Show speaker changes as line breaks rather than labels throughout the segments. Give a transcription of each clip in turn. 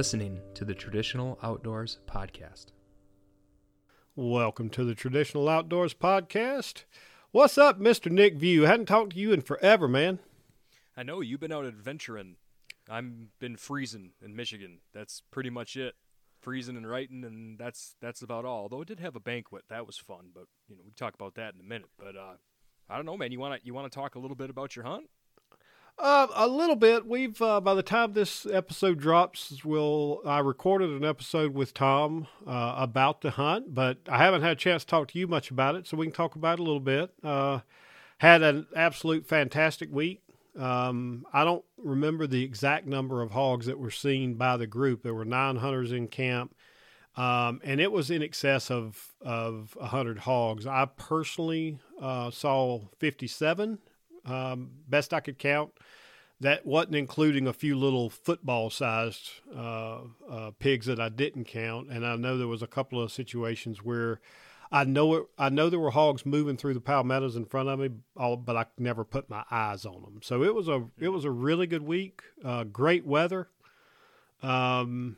You are listening to the Traditional Outdoors Podcast.
Welcome to the Traditional Outdoors Podcast. What's up, Mr. Nick View? I Hadn't talked to you in forever, man.
I know you've been out adventuring. I'm been freezing in Michigan. That's pretty much it. Freezing and writing, and that's that's about all. Although it did have a banquet, that was fun. But you know, we talk about that in a minute. But uh, I don't know, man. You want to you want to talk a little bit about your hunt?
Uh, a little bit. We've uh, by the time this episode drops, will I recorded an episode with Tom uh, about the hunt, but I haven't had a chance to talk to you much about it, so we can talk about it a little bit. Uh, had an absolute fantastic week. Um, I don't remember the exact number of hogs that were seen by the group. There were nine hunters in camp, um, and it was in excess of of hundred hogs. I personally uh, saw fifty seven um, best I could count. That wasn't including a few little football sized uh, uh, pigs that I didn't count. And I know there was a couple of situations where I know it, I know there were hogs moving through the palmettos in front of me, all, but I never put my eyes on them. So it was a it was a really good week. Uh, great weather. Um,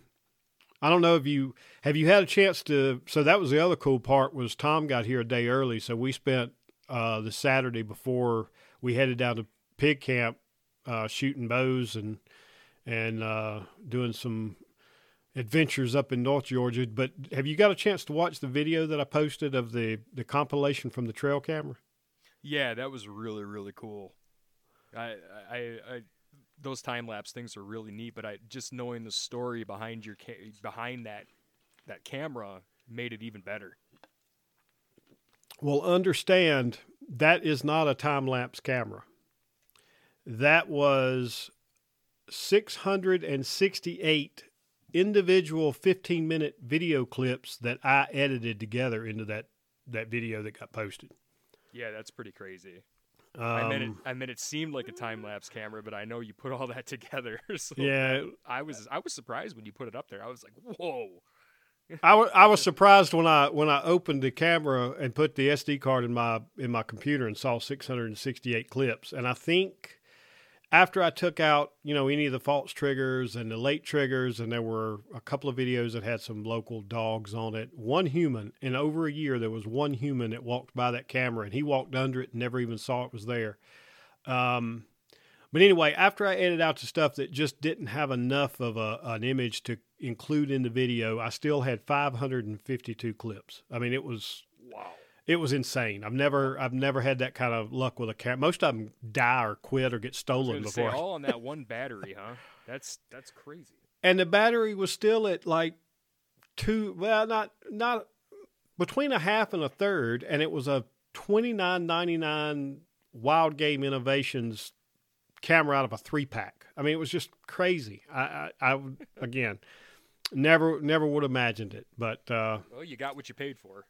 I don't know if you have you had a chance to. So that was the other cool part was Tom got here a day early, so we spent uh, the Saturday before we headed down to pig camp, uh, shooting bows and and uh, doing some adventures up in North Georgia. But have you got a chance to watch the video that I posted of the the compilation from the trail camera?
Yeah, that was really really cool. I I, I those time lapse things are really neat, but I just knowing the story behind your ca- behind that that camera made it even better.
Well, understand that is not a time lapse camera. That was 668 individual 15 minute video clips that I edited together into that, that video that got posted.
Yeah, that's pretty crazy. Um, I mean, it, I it seemed like a time lapse camera, but I know you put all that together. So
yeah,
I was I was surprised when you put it up there. I was like, whoa.
I, w- I was surprised when I when I opened the camera and put the SD card in my in my computer and saw 668 clips. And I think after I took out you know any of the false triggers and the late triggers, and there were a couple of videos that had some local dogs on it. One human in over a year, there was one human that walked by that camera and he walked under it and never even saw it was there. Um, but anyway, after I edited out the stuff that just didn't have enough of a, an image to include in the video, I still had 552 clips. I mean, it was
wow.
It was insane. I've never I've never had that kind of luck with a camera. Most of them die or quit or get stolen before.
Say, all on that one battery, huh? That's that's crazy.
And the battery was still at like two. Well, not not between a half and a third, and it was a twenty nine ninety nine Wild Game Innovations camera out of a three pack. I mean, it was just crazy. I, I, I again, never, never would have imagined it. But uh,
well, you got what you paid for.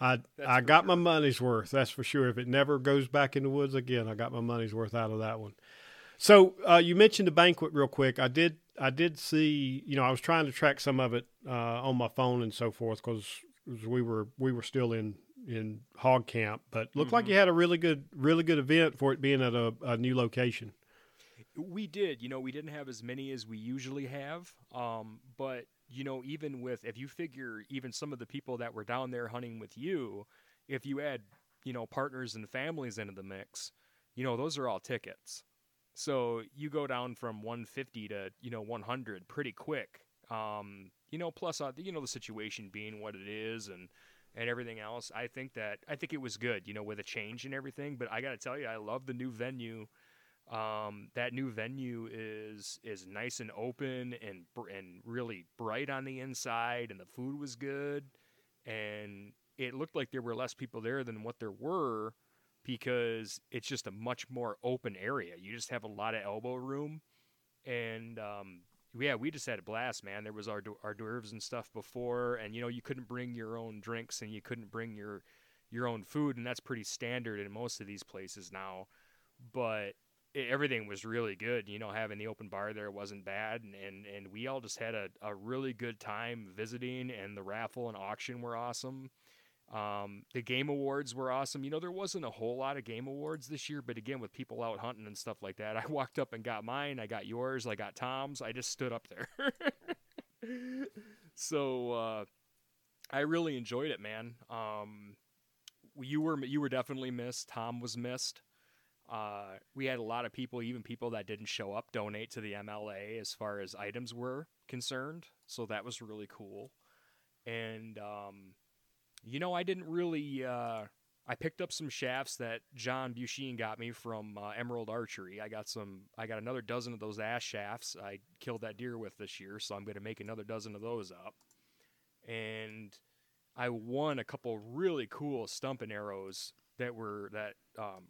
I, I got sure. my money's worth. That's for sure. If it never goes back in the woods again, I got my money's worth out of that one. So uh, you mentioned the banquet real quick. I did, I did see. You know, I was trying to track some of it uh, on my phone and so forth because we were we were still in in hog camp, but looked mm-hmm. like you had a really good, really good event for it being at a, a, new location.
We did. You know, we didn't have as many as we usually have, um, but you know, even with if you figure even some of the people that were down there hunting with you, if you add you know partners and families into the mix, you know, those are all tickets. So you go down from 150 to you know 100 pretty quick. Um, you know, plus uh, you know the situation being what it is and and everything else. I think that I think it was good, you know, with a change and everything. But I got to tell you, I love the new venue. Um, that new venue is is nice and open and and really bright on the inside, and the food was good, and it looked like there were less people there than what there were because it's just a much more open area. You just have a lot of elbow room, and um, yeah, we just had a blast, man. There was our hors d'oeuvres and stuff before, and you know you couldn't bring your own drinks and you couldn't bring your your own food, and that's pretty standard in most of these places now. But everything was really good. You know, having the open bar there wasn't bad, and and, and we all just had a, a really good time visiting, and the raffle and auction were awesome. Um, the game awards were awesome. You know, there wasn't a whole lot of game awards this year, but again, with people out hunting and stuff like that, I walked up and got mine. I got yours. I got Tom's. I just stood up there. so uh, I really enjoyed it, man. Um, you were you were definitely missed. Tom was missed. Uh, we had a lot of people, even people that didn't show up, donate to the MLA as far as items were concerned. So that was really cool. And um, you know, I didn't really. Uh, I picked up some shafts that John Bushine got me from uh, Emerald Archery. I got some. I got another dozen of those ash shafts. I killed that deer with this year, so I'm going to make another dozen of those up. And I won a couple really cool stumping arrows that were that um,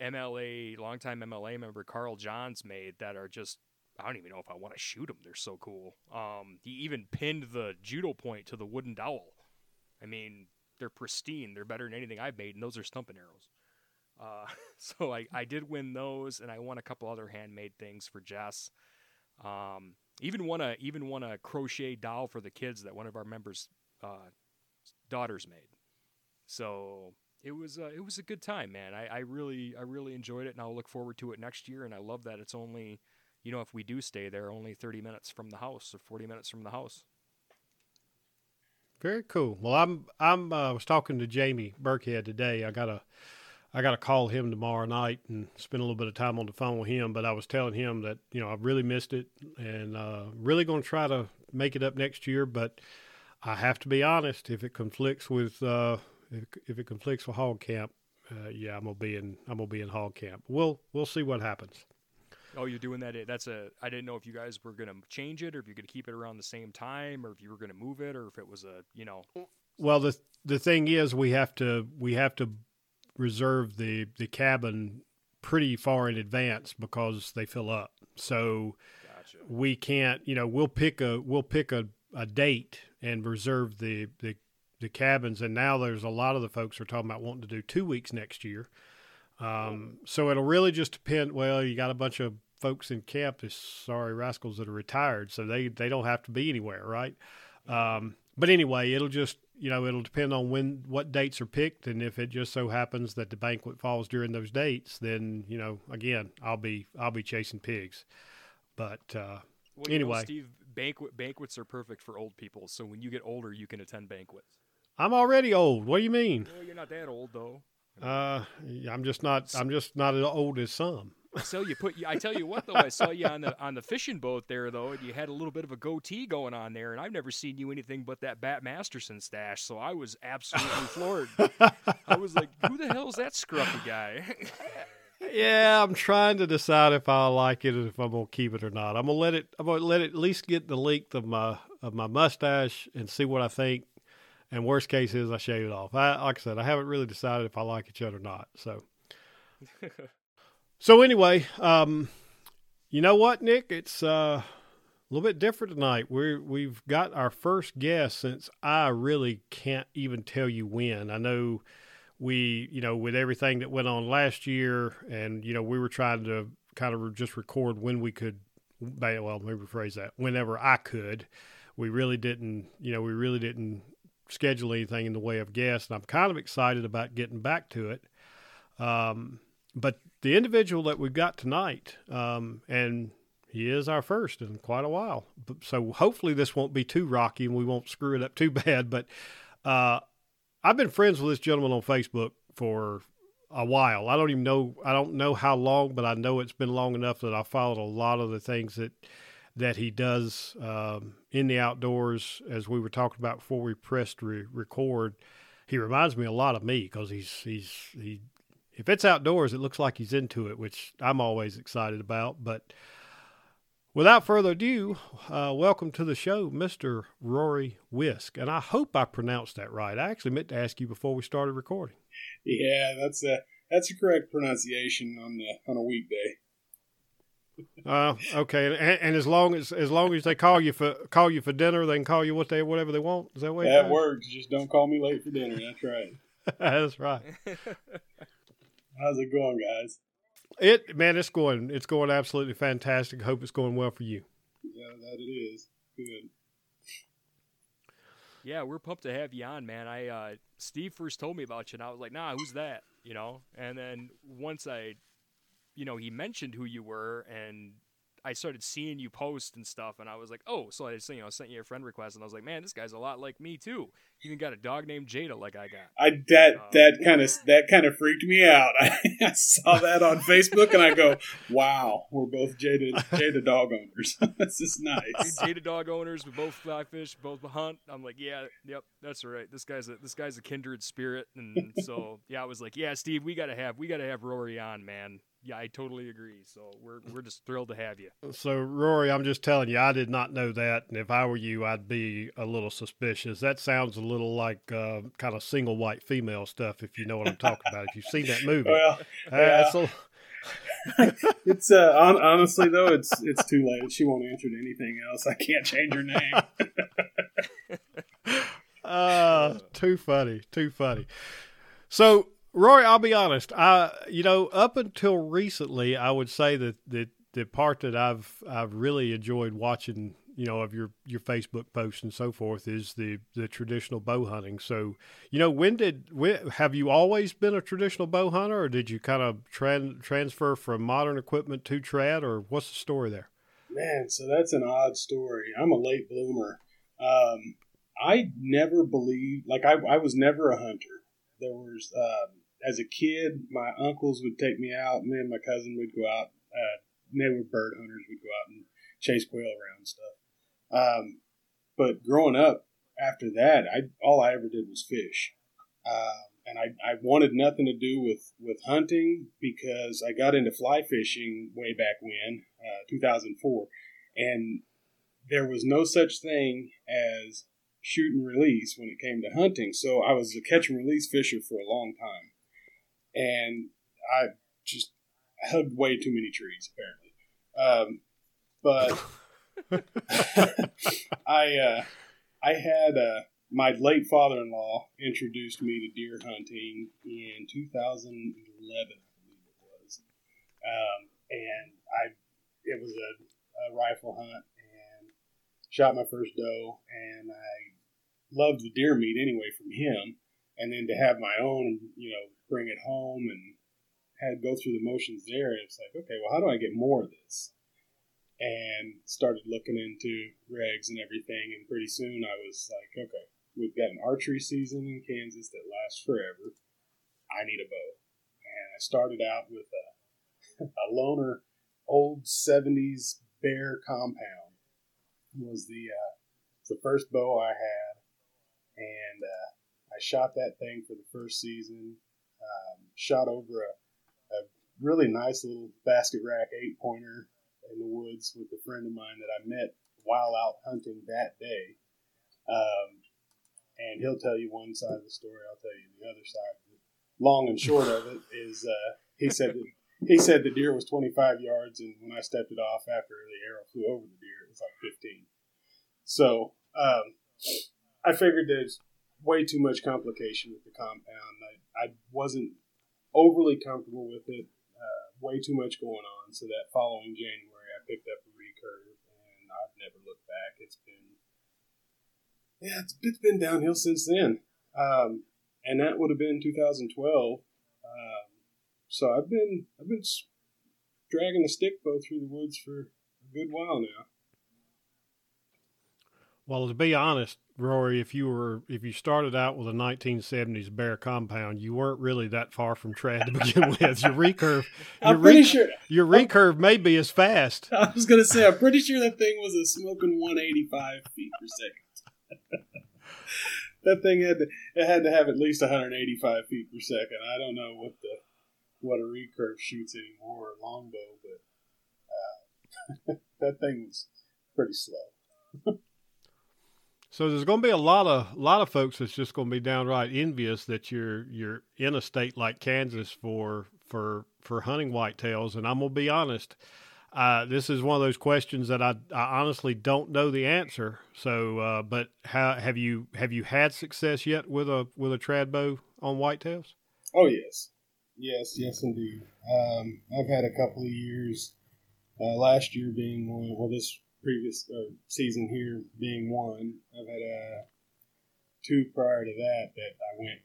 MLA longtime MLA member Carl Johns made that are just I don't even know if I want to shoot them. They're so cool. Um, he even pinned the judo point to the wooden dowel. I mean, they're pristine. They're better than anything I've made, and those are stumping arrows. Uh, so I, I did win those, and I won a couple other handmade things for Jess. Um, even won a even won a crochet doll for the kids that one of our members' uh, daughters made. So it was uh, it was a good time, man. I, I really I really enjoyed it, and I'll look forward to it next year. And I love that it's only, you know, if we do stay there, only thirty minutes from the house or forty minutes from the house.
Very cool. Well, I'm I'm uh, was talking to Jamie Burkhead today. I gotta I gotta call him tomorrow night and spend a little bit of time on the phone with him. But I was telling him that you know I really missed it and uh, really going to try to make it up next year. But I have to be honest. If it conflicts with uh, if, if, it conflicts with hog camp, uh, yeah, I'm gonna be in I'm gonna be in hog camp. We'll we'll see what happens.
Oh, you're doing that. That's a. I didn't know if you guys were going to change it, or if you're to keep it around the same time, or if you were going to move it, or if it was a. You know.
Well, the the thing is, we have to we have to reserve the the cabin pretty far in advance because they fill up. So gotcha. we can't. You know, we'll pick a we'll pick a, a date and reserve the the the cabins. And now there's a lot of the folks are talking about wanting to do two weeks next year. Um, so it'll really just depend. Well, you got a bunch of folks in camp is sorry rascals that are retired, so they they don't have to be anywhere, right? Um, but anyway, it'll just you know it'll depend on when what dates are picked, and if it just so happens that the banquet falls during those dates, then you know again I'll be I'll be chasing pigs. But uh,
well, anyway, know, Steve, banquet banquets are perfect for old people. So when you get older, you can attend banquets.
I'm already old. What do you mean?
Well, you're not that old though.
Uh, I'm just not. I'm just not as old as some.
So you put. I tell you what, though, I saw you on the on the fishing boat there, though, and you had a little bit of a goatee going on there, and I've never seen you anything but that Bat Masterson stash. So I was absolutely floored. I was like, "Who the hell is that scruffy guy?"
yeah, I'm trying to decide if I like it and if I'm gonna keep it or not. I'm gonna let it. I'm gonna let it at least get the length of my of my mustache and see what I think. And worst case is I shave it off. I, like I said, I haven't really decided if I like each other or not. So. So anyway, um, you know what, Nick? It's uh, a little bit different tonight. We we've got our first guest since I really can't even tell you when. I know we, you know, with everything that went on last year, and you know, we were trying to kind of just record when we could. Well, maybe rephrase that. Whenever I could, we really didn't. You know, we really didn't schedule anything in the way of guests, and I'm kind of excited about getting back to it. Um, but the individual that we've got tonight, um, and he is our first in quite a while. So hopefully this won't be too rocky and we won't screw it up too bad. But uh, I've been friends with this gentleman on Facebook for a while. I don't even know I don't know how long, but I know it's been long enough that I followed a lot of the things that that he does um, in the outdoors. As we were talking about before we pressed re- record, he reminds me a lot of me because he's he's he if it's outdoors, it looks like he's into it, which I'm always excited about. But without further ado, uh, welcome to the show, Mr. Rory Wisk. And I hope I pronounced that right. I actually meant to ask you before we started recording.
Yeah, that's a that's a correct pronunciation on the on a weekday.
Uh, okay, and, and, as long as as long as they call you for call you for dinner, they can call you what they whatever they want. Is that way?
That works. Just don't call me late for dinner. That's right.
that's right.
How's it going, guys?
It man, it's going it's going absolutely fantastic. Hope it's going well for you.
Yeah, that it is. Good.
Yeah, we're pumped to have you on, man. I uh, Steve first told me about you, and I was like, nah, who's that? You know. And then once I, you know, he mentioned who you were, and I started seeing you post and stuff, and I was like, oh, so I just, you know sent you a friend request, and I was like, man, this guy's a lot like me too. He even got a dog named Jada, like I got.
I that uh, that kind of that kind of freaked me out. I, I, saw that on Facebook, and I go, wow, we're both Jada Jada dog owners. this is nice.
Jada dog owners. We both fly fish, both hunt. I'm like, yeah, yep, that's right. This guy's a this guy's a kindred spirit, and so yeah, I was like, yeah, Steve, we gotta have we gotta have Rory on, man yeah, I totally agree. So we're we're just thrilled to have you.
So Rory, I'm just telling you, I did not know that, and if I were you, I'd be a little suspicious. That sounds a little like uh, kind of single white female stuff, if you know what I'm talking about. If you've seen that movie,
well, uh, yeah. a... it's uh, on, honestly though, it's it's too late. She won't answer to anything else. I can't change her name.
uh, too funny, too funny. So Roy, I'll be honest. I, you know, up until recently, I would say that that the part that I've I've really enjoyed watching, you know, of your your Facebook posts and so forth is the the traditional bow hunting. So, you know, when did when, have you always been a traditional bow hunter, or did you kind of tran, transfer from modern equipment to trad, or what's the story there?
Man, so that's an odd story. I'm a late bloomer. Um, I never believed, like I, I was never a hunter. There was um, as a kid, my uncles would take me out. Me and my cousin would go out. Uh, they were bird hunters. We'd go out and chase quail around and stuff. Um, but growing up, after that, I all I ever did was fish, uh, and I, I wanted nothing to do with with hunting because I got into fly fishing way back when, uh, 2004, and there was no such thing as shoot and release when it came to hunting. So I was a catch and release fisher for a long time and I just hugged way too many trees apparently. Um, but I uh, I had uh, my late father-in-law introduced me to deer hunting in 2011, I believe it was, um, and I it was a, a rifle hunt and shot my first doe, and I loved the deer meat anyway from him, and then to have my own, you know, bring it home and had go through the motions there. It's like, okay, well, how do I get more of this? And started looking into regs and everything. And pretty soon I was like, okay, we've got an archery season in Kansas that lasts forever. I need a bow. And I started out with a, a loaner old 70s bear compound was the uh, the first bow I had, I shot that thing for the first season um, shot over a, a really nice little basket rack eight pointer in the woods with a friend of mine that I met while out hunting that day. Um, and he'll tell you one side of the story. I'll tell you the other side. Long and short of it is, uh, he said that he said the deer was 25 yards, and when I stepped it off after the arrow flew over the deer, it was like 15. So um, I figured there's way too much complication with the compound. I, I wasn't overly comfortable with it. Uh, way too much going on. So that following January, I picked up a recurve, and I've never looked back. It's been yeah, it's, it's been downhill since then. Um, and that would have been 2012. Um, so I've been I've been dragging a stick bow through the woods for a good while now.
Well, to be honest, Rory, if you were if you started out with a 1970s Bear compound, you weren't really that far from trad to begin with. Your recurve,
I'm your pretty re- sure
your recurve may be as fast.
I was going to say, I'm pretty sure that thing was a smoking 185 feet per second. that thing had to it had to have at least 185 feet per second. I don't know what the what a recurve shoots anymore, or longbow, but uh, that thing was pretty slow.
So there's going to be a lot of lot of folks that's just going to be downright envious that you're you're in a state like Kansas for for for hunting whitetails. And I'm going to be honest, uh, this is one of those questions that I, I honestly don't know the answer. So, uh, but how, have you have you had success yet with a with a trad bow on whitetails?
Oh yes, yes, yes indeed. Um, I've had a couple of years. Uh, last year being one. Well, this previous uh, season here being one. I've had uh, two prior to that that I went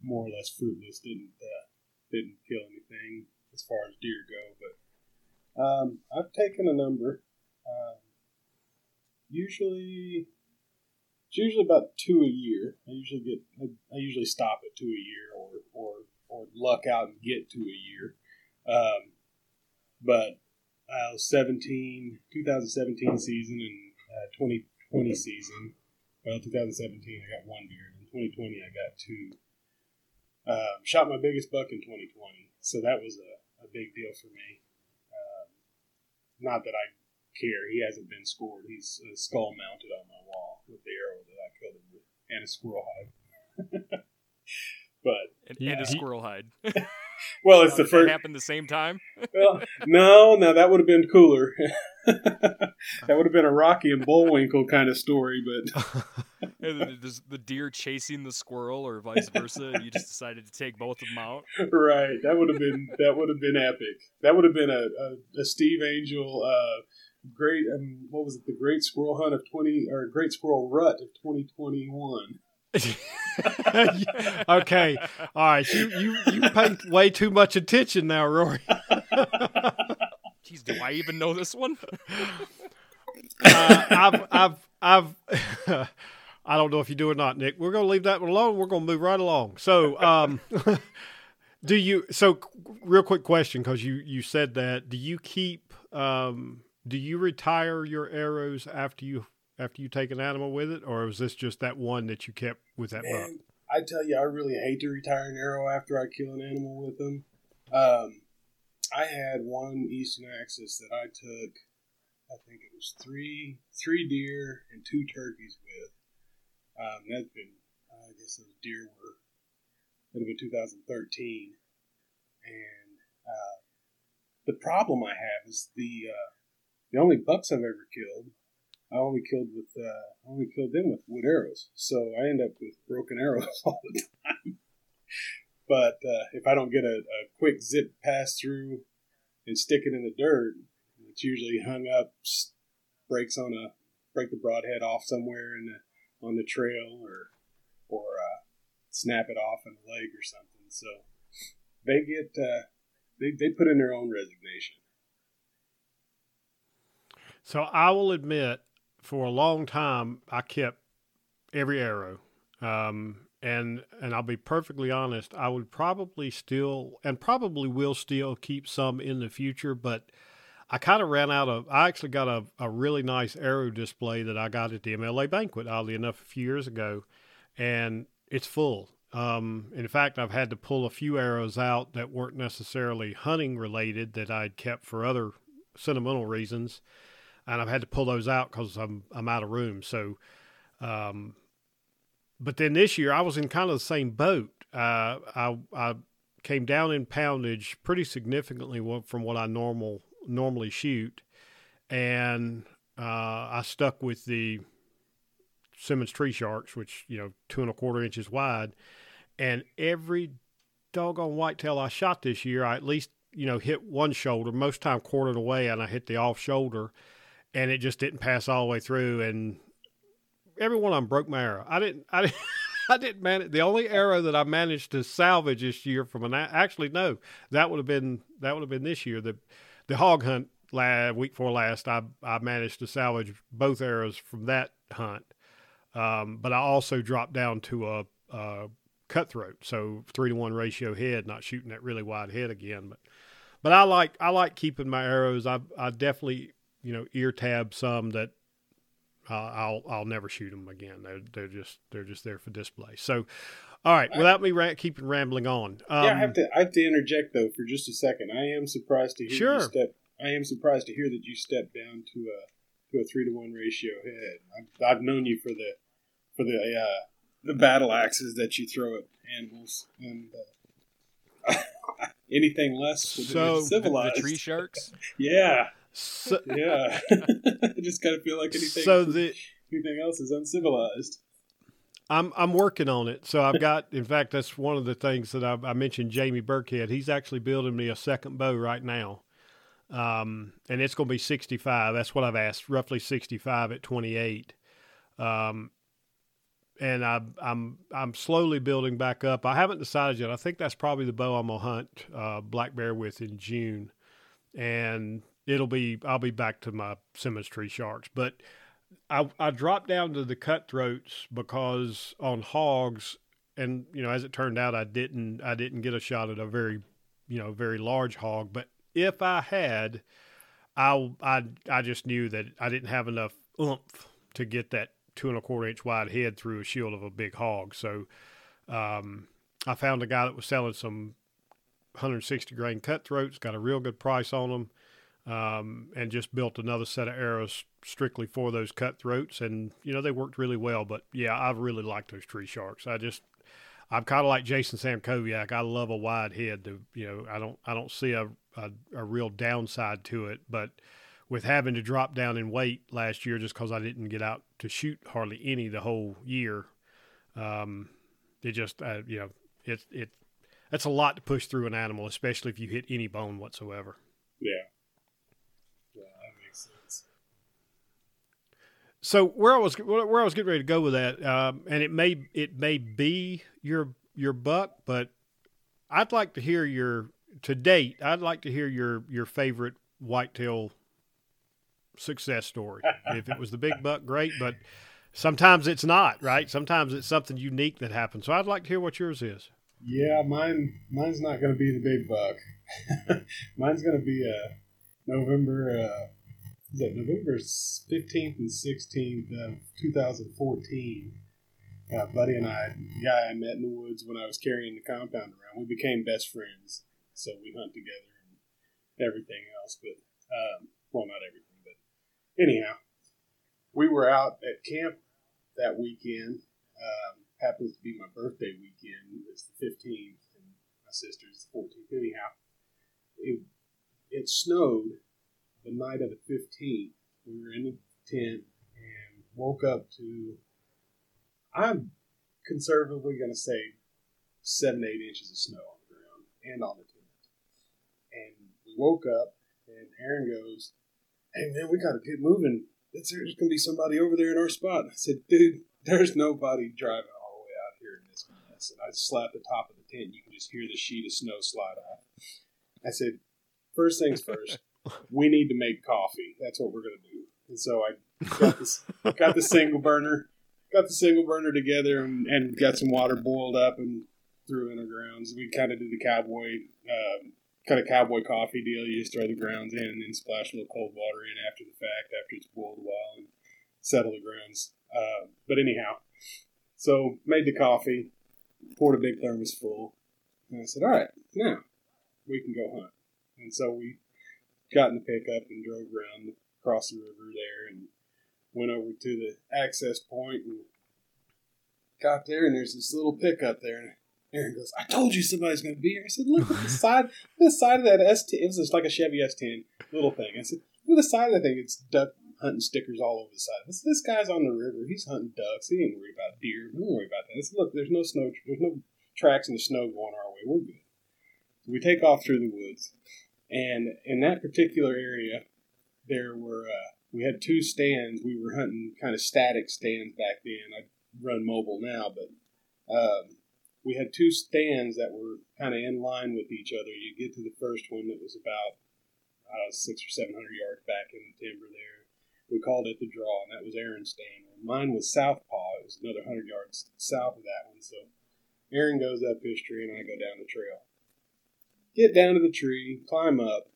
more or less fruitless. Didn't uh, didn't kill anything as far as deer go, but um, I've taken a number. Um, usually, it's usually about two a year. I usually get I, I usually stop at two a year, or or or luck out and get to a year. Um, but uh, 17, 2017 season and uh, 2020 season. Well, 2017 I got one deer. In 2020 I got two. Um, shot my biggest buck in 2020, so that was a, a big deal for me. Um, not that I care; he hasn't been scored. He's uh, skull mounted on my wall with the arrow that I killed him with, and a squirrel hide. but
and,
Yeah,
and a squirrel hide.
well, it's the first.
happened the same time.
Well, no, no, that would have been cooler. that would have been a Rocky and Bullwinkle kind of story, but
the, deer chasing the squirrel, or vice versa. you just decided to take both of them out.
right, that would have been that would have been epic. That would have been a, a, a Steve Angel uh, great. Um, what was it? The Great Squirrel Hunt of twenty or Great Squirrel Rut of twenty twenty one.
okay, all right. You you you pay way too much attention now, Rory.
Jeez, do I even know this one?
Uh, I've I've I've. I don't know if you do or not, Nick. We're going to leave that one alone. We're going to move right along. So, um, do you? So, real quick question, because you you said that. Do you keep? Um, do you retire your arrows after you after you take an animal with it, or was this just that one that you kept with that buck?
I tell you, I really hate to retire an arrow after I kill an animal with them. Um, I had one Easton Axis that I took. I think it was three three deer and two turkeys with. Um, that's been, I guess those deer were, that have been 2013. And uh, the problem I have is the uh, the only bucks I've ever killed I only killed with uh, I only killed them with wood arrows, so I end up with broken arrows all the time. but uh, if I don't get a, a quick zip pass through and stick it in the dirt, it's usually hung up, breaks on a break the broadhead off somewhere in the, on the trail, or or uh, snap it off in a leg or something. So they get uh, they they put in their own resignation.
So I will admit, for a long time, I kept every arrow, um, and and I'll be perfectly honest. I would probably still, and probably will still keep some in the future, but I kind of ran out of. I actually got a, a really nice arrow display that I got at the MLA banquet, oddly enough, a few years ago, and it's full. Um, in fact, I've had to pull a few arrows out that weren't necessarily hunting related that I'd kept for other sentimental reasons and I've had to pull those out because I'm I'm out of room. So, um, but then this year I was in kind of the same boat. Uh, I I came down in poundage pretty significantly from what I normal normally shoot, and uh, I stuck with the Simmons Tree Sharks, which you know two and a quarter inches wide, and every doggone whitetail I shot this year, I at least you know hit one shoulder. Most time quartered away, and I hit the off shoulder and it just didn't pass all the way through. And every one of them broke my arrow. I didn't. I didn't. I didn't manage. The only arrow that I managed to salvage this year from an actually no, that would have been that would have been this year. The the hog hunt la week before last, I I managed to salvage both arrows from that hunt. Um, but I also dropped down to a, a cutthroat, so three to one ratio head, not shooting that really wide head again. But but I like I like keeping my arrows. I I definitely you know ear tab some that uh, I'll I'll never shoot them again. They're they're just they're just there for display. So, all right, without me ra- keeping rambling on. Um,
yeah, I have to. I have to interject though for just a second. I am surprised to hear
Sure.
you step. I am surprised to hear that you stepped down to a to a three to one ratio head. I've, I've known you for the for the uh, the battle axes that you throw at animals, and uh, anything less would
So,
be
the-
The, the
civilized.
tree sharks.
yeah,
So,
yeah. I just kind of feel like anything
so the
anything else is uncivilized.
I'm I'm working on it. So I've got, in fact, that's one of the things that I, I mentioned. Jamie Burkhead, he's actually building me a second bow right now, um, and it's going to be 65. That's what I've asked, roughly 65 at 28. Um, and I, I'm I'm slowly building back up. I haven't decided yet. I think that's probably the bow I'm gonna hunt uh, black bear with in June, and it'll be I'll be back to my tree sharks. But I I dropped down to the cutthroats because on hogs, and you know as it turned out, I didn't I didn't get a shot at a very you know very large hog. But if I had, I I I just knew that I didn't have enough oomph to get that two and a quarter inch wide head through a shield of a big hog. So um, I found a guy that was selling some 160 grain cutthroats, got a real good price on them, um, and just built another set of arrows strictly for those cutthroats. And, you know, they worked really well. But yeah, I really like those tree sharks. I just, I'm kind of like Jason Samkoviak. I love a wide head. To, you know, I don't, I don't see a, a, a real downside to it, but with having to drop down in weight last year just because I didn't get out to shoot hardly any the whole year. Um, it just uh, you know it's it that's a lot to push through an animal, especially if you hit any bone whatsoever.
Yeah, yeah, that makes sense.
So where I was where I was getting ready to go with that, um, and it may it may be your your buck, but I'd like to hear your to date. I'd like to hear your your favorite whitetail success story. if it was the big buck, great, but sometimes it's not, right? Sometimes it's something unique that happens. So I'd like to hear what yours is.
Yeah, mine mine's not going to be the big buck. mine's going to be a uh, November uh, November 15th and 16th of 2014. Uh, buddy and I, the guy I met in the woods when I was carrying the compound around, we became best friends. So we hunt together and everything else. But, um, well, not everything but anyhow, we were out at camp that weekend. Um, happens to be my birthday weekend. It's the 15th, and my sister's the 14th. Anyhow, it, it snowed the night of the 15th. We were in the tent and woke up to, I'm conservatively going to say, seven, eight inches of snow on the ground and on the tent. And we woke up, and Aaron goes, hey man, we gotta get moving. There's gonna be somebody over there in our spot. I said, dude, there's nobody driving all the way out here in this mess. And I slapped the top of the tent. You can just hear the sheet of snow slide off. I said, first things first, we need to make coffee. That's what we're gonna do. And so I got this, got the single burner, got the single burner together, and, and got some water boiled up and threw in the grounds. We kind of did the cowboy um, kind of cowboy coffee deal. You just throw the grounds in and then splash a little cold water in after the fact, after it's boiled a while, and settle the grounds. Uh, but anyhow, so made the coffee, poured a big thermos full, and I said, "All right, now we can go hunt." And so we got in the pickup and drove around across the river there, and went over to the access point and got there, and there's this little pickup there. And Aaron goes, I told you somebody's to be here. I said, look at the side, the side of that S10. It was just like a Chevy S10 little thing. I said, look at the side of the thing. It's duck hunting stickers all over the side. This, this guy's on the river. He's hunting ducks. He ain't worried about deer. Don't worry about that. I said, look, there's no snow. There's no tracks in the snow going our way. We're good. So we take off through the woods, and in that particular area, there were uh, we had two stands. We were hunting kind of static stands back then. I run mobile now, but um, we had two stands that were kind of in line with each other. You get to the first one that was about six or seven hundred yards back in the timber there. We called it the draw, and that was Aaron's stand. mine was southpaw. It was another hundred yards south of that one. So Aaron goes up his tree, and I go down the trail. Get down to the tree, climb up,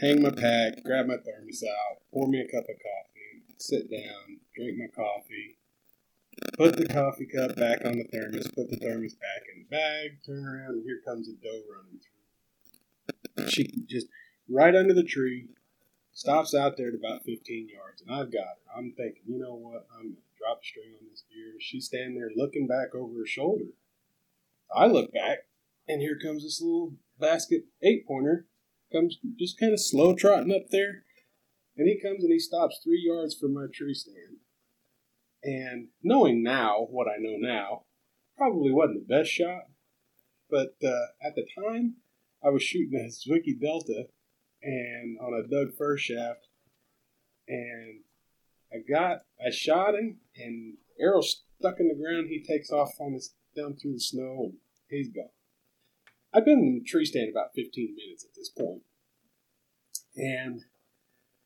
hang my pack, grab my thermos out, pour me a cup of coffee, sit down, drink my coffee, Put the coffee cup back on the thermos, put the thermos back in the bag, turn around, and here comes a doe running through. She just right under the tree, stops out there at about 15 yards, and I've got her. I'm thinking, you know what? I'm going to drop a string on this deer. She's standing there looking back over her shoulder. I look back, and here comes this little basket eight pointer, comes just kind of slow trotting up there, and he comes and he stops three yards from my tree stand and knowing now what I know now, probably wasn't the best shot. But uh, at the time, I was shooting a Zwickey Delta and on a Doug Fir shaft, and I got I shot him, and arrow stuck in the ground. He takes off on his down through the snow, and he's gone. I've been in the tree stand about 15 minutes at this point, and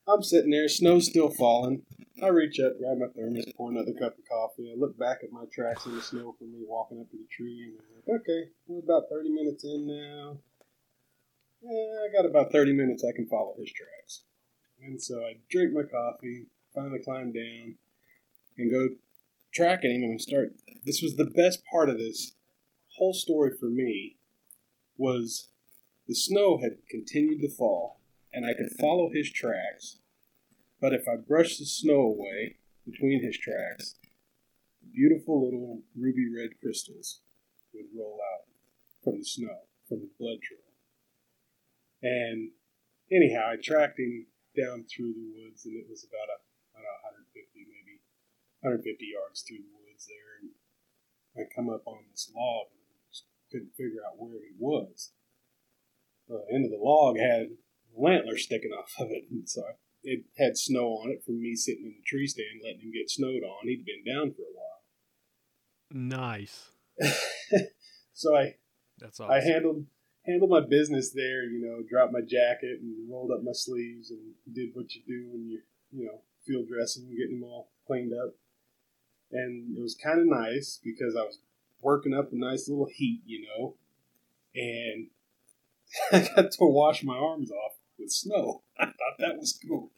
I'm sitting there. Snow's still falling. I reach up, grab my thermos, pour another cup of coffee. I look back at my tracks in the snow from me walking up to the tree, and I'm like, okay, we're about 30 minutes in now. Yeah, I got about 30 minutes I can follow his tracks. And so I drink my coffee, finally climb down, and go tracking him and start. This was the best part of this whole story for me was the snow had continued to fall, and I could follow his tracks. But if I brushed the snow away between his tracks, beautiful little ruby red crystals would roll out from the snow, from the blood trail. And anyhow, I tracked him down through the woods, and it was about a, I don't know, 150, maybe 150 yards through the woods there. And I come up on this log couldn't figure out where he was. The end of the log had an antler sticking off of it, and so it had snow on it from me sitting in the tree stand letting him get snowed on. He'd been down for a while.
Nice.
so I
That's awesome.
I handled handled my business there. You know, dropped my jacket and rolled up my sleeves and did what you do when you you know field dressing and getting them all cleaned up. And it was kind of nice because I was working up a nice little heat, you know, and I got to wash my arms off with snow. I thought that was cool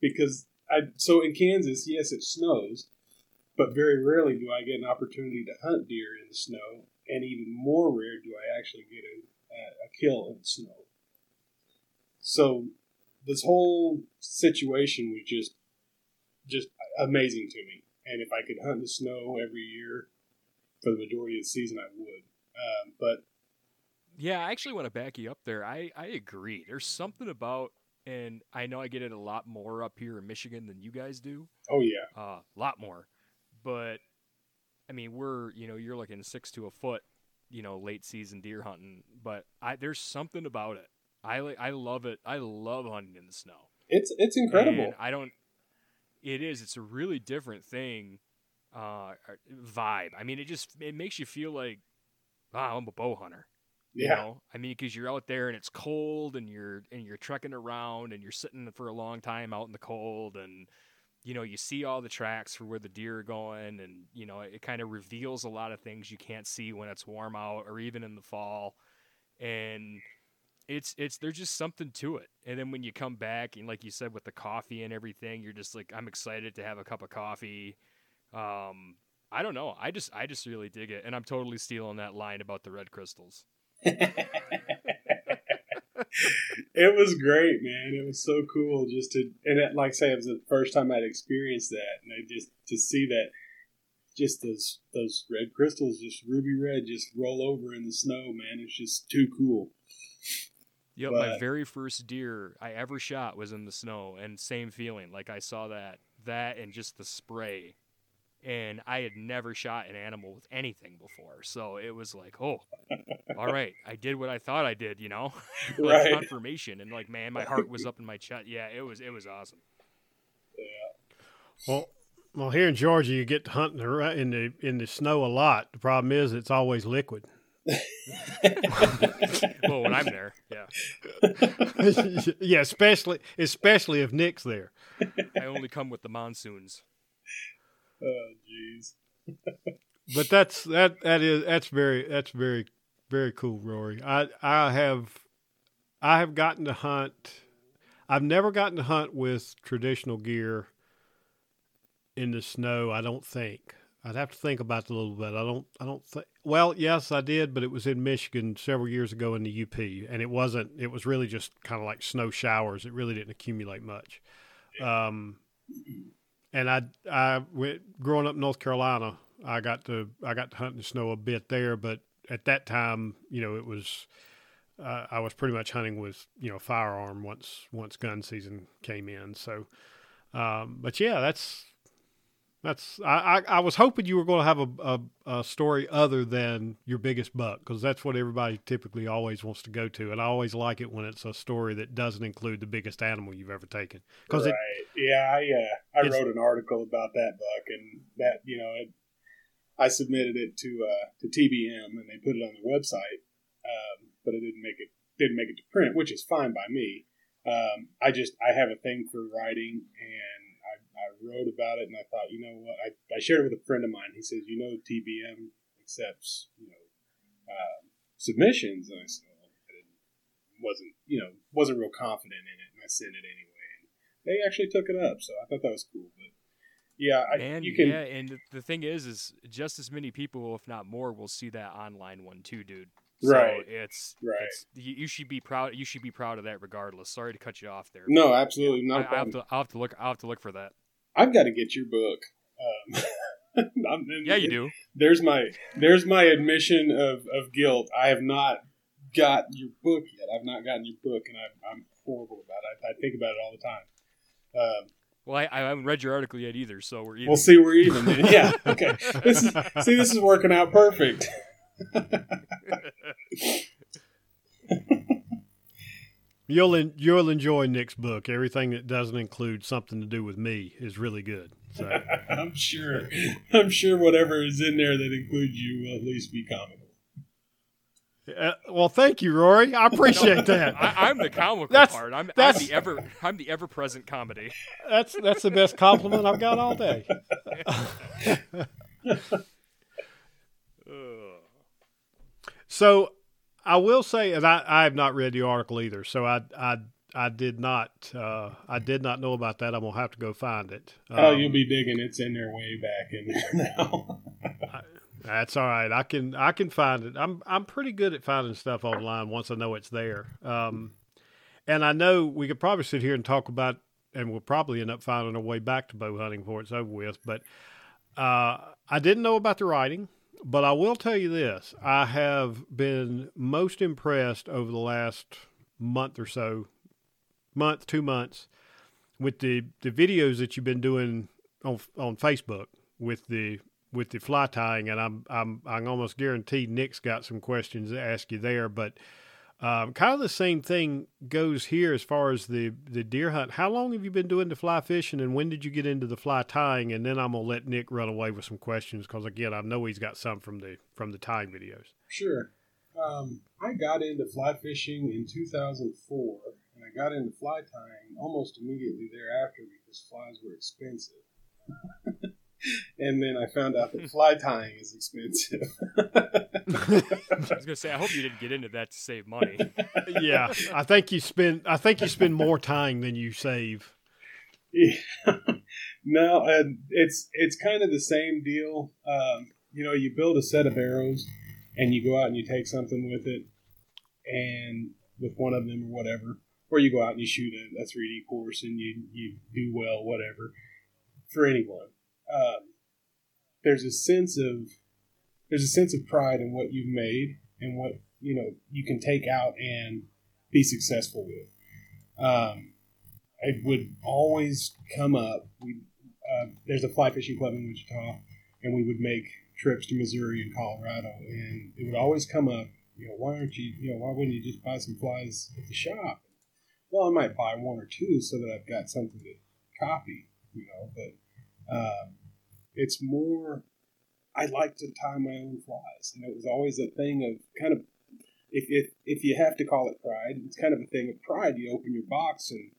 because I so in Kansas, yes, it snows, but very rarely do I get an opportunity to hunt deer in the snow, and even more rare do I actually get a, uh, a kill in the snow. So this whole situation was just just amazing to me, and if I could hunt the snow every year for the majority of the season, I would. Um, but
Yeah, I actually want to back you up there. I, I agree. There's something about, and I know I get it a lot more up here in Michigan than you guys do,
oh yeah,
a uh, lot more. But I mean, we're you know you're looking six to a foot, you know, late season deer hunting. But I there's something about it. I I love it. I love hunting in the snow.
it's it's incredible.
And I don't. It is. It's a really different thing. Uh, vibe. I mean, it just it makes you feel like, wow, I'm a bow hunter. You
yeah,
know, I mean, because you're out there and it's cold, and you're and you're trekking around, and you're sitting for a long time out in the cold, and you know, you see all the tracks for where the deer are going, and you know, it kind of reveals a lot of things you can't see when it's warm out or even in the fall, and it's it's there's just something to it. And then when you come back and like you said with the coffee and everything, you're just like, I'm excited to have a cup of coffee. Um, I don't know. I just I just really dig it, and I'm totally stealing that line about the red crystals.
it was great, man. It was so cool just to and it, like I say, it was the first time I'd experienced that, and I just to see that, just those those red crystals, just ruby red, just roll over in the snow, man. It's just too cool.
Yep, my very first deer I ever shot was in the snow, and same feeling. Like I saw that, that, and just the spray, and I had never shot an animal with anything before, so it was like, oh, all right, I did what I thought I did, you know, like
Right.
confirmation, and like, man, my heart was up in my chest. Yeah, it was, it was awesome. Yeah.
Well, well, here in Georgia, you get to hunting ar- in the in the snow a lot. The problem is it's always liquid.
well, when I'm there, yeah,
yeah, especially especially if Nick's there.
I only come with the monsoons.
Oh, jeez.
But that's that that is that's very that's very very cool, Rory. I I have I have gotten to hunt. I've never gotten to hunt with traditional gear in the snow. I don't think. I'd have to think about it a little bit. I don't. I don't think. Well, yes, I did, but it was in Michigan several years ago in the UP, and it wasn't. It was really just kind of like snow showers. It really didn't accumulate much. Um, and I, I went growing up in North Carolina. I got to I got to hunt in the snow a bit there, but at that time, you know, it was uh, I was pretty much hunting with you know firearm once once gun season came in. So, um, but yeah, that's that's I, I, I was hoping you were going to have a, a, a story other than your biggest buck because that's what everybody typically always wants to go to, and I always like it when it's a story that doesn't include the biggest animal you've ever taken because
right. yeah, I uh, I wrote an article about that buck, and that you know, it, I submitted it to uh, to TBM and they put it on their website, um, but it didn't make it didn't make it to print, which is fine by me. Um, I just I have a thing for writing and wrote about it and I thought you know what I, I shared it with a friend of mine. He says you know TBM accepts you know um, submissions and I said well, I didn't, wasn't you know wasn't real confident in it and I sent it anyway and they actually took it up so I thought that was cool. But yeah, I,
and
you can.
yeah, and the- thing is, is just as many people, if not more, will see that online one too, dude. So
Right.
It's
Right.
It's, you, you should be proud. You should be proud of that, regardless. Sorry to cut you off there.
No, absolutely
I,
not.
I have have to look. I'll have to look for that.
I've got to get your book. Um, I'm-
Yeah, you do.
There's my there's my admission of, of guilt. I have not got your book yet. I've not gotten your book, and I'm, I'm horrible about it. I, I think about it all the time. Um,
Well, I, I haven't read your article yet either, so we're even.
we'll see. We're even. Then. Yeah. Okay. This is see. This is working out perfect.
You'll en- you'll enjoy Nick's book. Everything that doesn't include something to do with me is really good. So
I'm sure. I'm sure whatever is in there that includes you will at least be comical.
Uh, well, thank you, Rory. I appreciate that.
I, I'm the comical
That's-
part. I'm, I'm the ever. I'm the ever present comedy.
That's that's the best compliment I've got all day. So I will say, and I, I have not read the article either. So I I I did not uh, I did not know about that. I'm gonna have to go find it.
oh,
Um,
you'll be digging. It's in there way back in there now.
That's all right. I can I can find it. I'm I'm pretty good at finding stuff online once I know it's there. Um, and I know we could probably sit here and talk about, and we'll probably end up finding our way back to bow hunting before it's over with. But uh, I didn't know about the writing, but I will tell you this: I have been most impressed over the last month or so, month two months, with the the videos that you've been doing on on Facebook with the with the fly tying, and I'm I'm I'm almost guaranteed Nick's got some questions to ask you there. But um, kind of the same thing goes here as far as the the deer hunt. How long have you been doing the fly fishing, and when did you get into the fly tying? And then I'm gonna let Nick run away with some questions because again, I know he's got some from the from the tying videos.
Sure. Um, I got into fly fishing in 2004, and I got into fly tying almost immediately thereafter because flies were expensive. and then I found out that fly tying is expensive.
I was gonna say, I hope you didn't get into that to save money.
yeah, I think you spend I think you spend more tying than you save.
Yeah. no, uh, it's it's kind of the same deal. Um, you know, you build a set of arrows, and you go out and you take something with it, and with one of them or whatever, or you go out and you shoot a, a 3D course and you you do well, whatever. For anyone, um, there's a sense of there's a sense of pride in what you've made and what you know you can take out and be successful with. Um, it would always come up. We uh, there's a fly fishing club in Wichita, and we would make trips to Missouri and Colorado, and it would always come up. You know, why aren't you? You know, why wouldn't you just buy some flies at the shop? Well, I might buy one or two so that I've got something to copy. You know, but um, it's more. I like to tie my own flies, and it was always a thing of kind of if if if you have to call it pride, it's kind of a thing of pride. You open your box and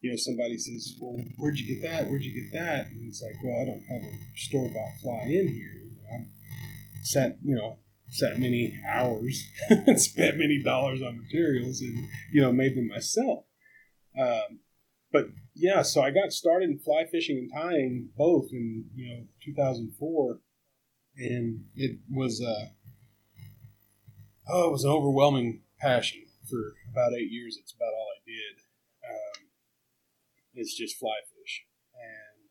you know, somebody says, "Well, where'd you get that? Where'd you get that?" And it's like, "Well, I don't have a store bought fly in here. I'm sent, you know, sent many hours and spent many dollars on materials, and you know, made them myself." Um, but yeah, so I got started in fly fishing and tying both in you know 2004, and it was uh, oh, it was an overwhelming passion for about eight years. It's about all I did. Um, it's just fly fish. And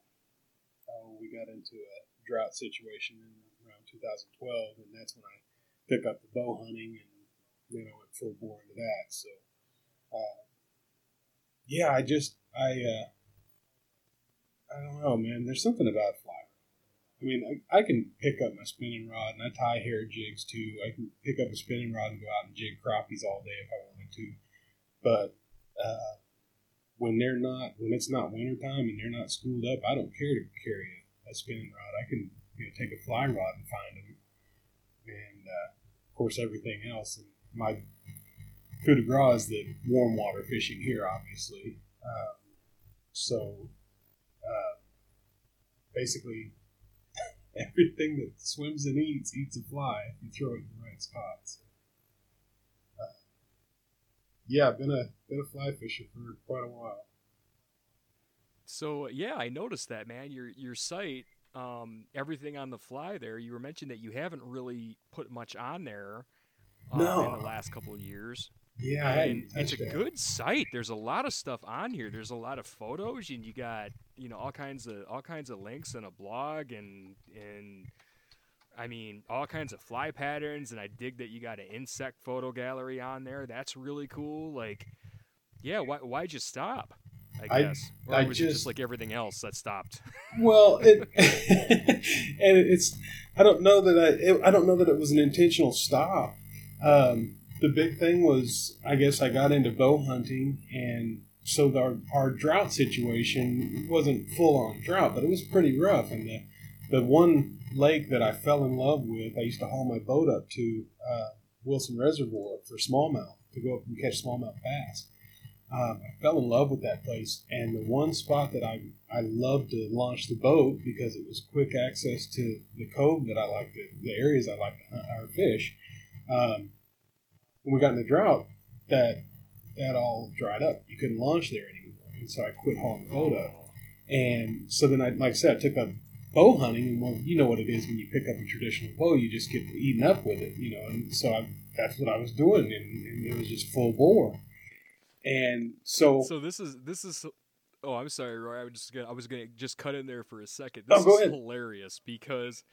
oh, we got into a drought situation in around 2012, and that's when I took up the bow hunting and then I went full bore into that. So, uh, yeah, I just I uh, I don't know, man. There's something about fly. I mean, I, I can pick up my spinning rod and I tie hair jigs too. I can pick up a spinning rod and go out and jig crappies all day if I wanted to. But uh, when they're not when it's not wintertime and they're not schooled up, I don't care to carry a spinning rod. I can you know take a fly rod and find them, and uh, of course everything else. And my coup de grace is the warm water fishing here, obviously. Um, so uh, basically, everything that swims and eats eats a fly if you throw it in the right spots. Uh, yeah, I've been a been a fly fisher for quite a while.
So yeah, I noticed that man. Your your site, um, everything on the fly there. You were mentioning that you haven't really put much on there uh,
No.
in the last couple of years.
Yeah,
and it's a
that.
good site. There's a lot of stuff on here. There's a lot of photos, and you got you know all kinds of all kinds of links and a blog and and I mean all kinds of fly patterns. And I dig that you got an insect photo gallery on there. That's really cool. Like, yeah, why why'd you stop? I
I-
guess, or
I
was it just
just-
like everything else that stopped?
Well, it, and it's I don't know that I it, I don't know that it was an intentional stop. Um, the big thing was I guess I got into bow hunting, and so our our drought situation wasn't full on drought, but it was pretty rough. And the the one lake that I fell in love with, I used to haul my boat up to uh, Wilson Reservoir for smallmouth to go up and catch smallmouth bass. Um, I fell in love with that place, and the one spot that I I loved to launch the boat because it was quick access to the cove that I like to, the areas I like to hunt or fish. Um, when we got in the drought, that that all dried up. You couldn't launch there anymore, and so I quit hauling the boat up. And so then I, like I said, I took up bow hunting, and well, you know what it is when you pick up a traditional bow, you just get eaten up with it, you know. And so I, that's what I was doing, and, and it was just full bore. And so,
So this is this is. Oh, I'm sorry, Roy. I was just gonna I was gonna just cut in there for a second.
Oh,
This
go
is
ahead.
hilarious because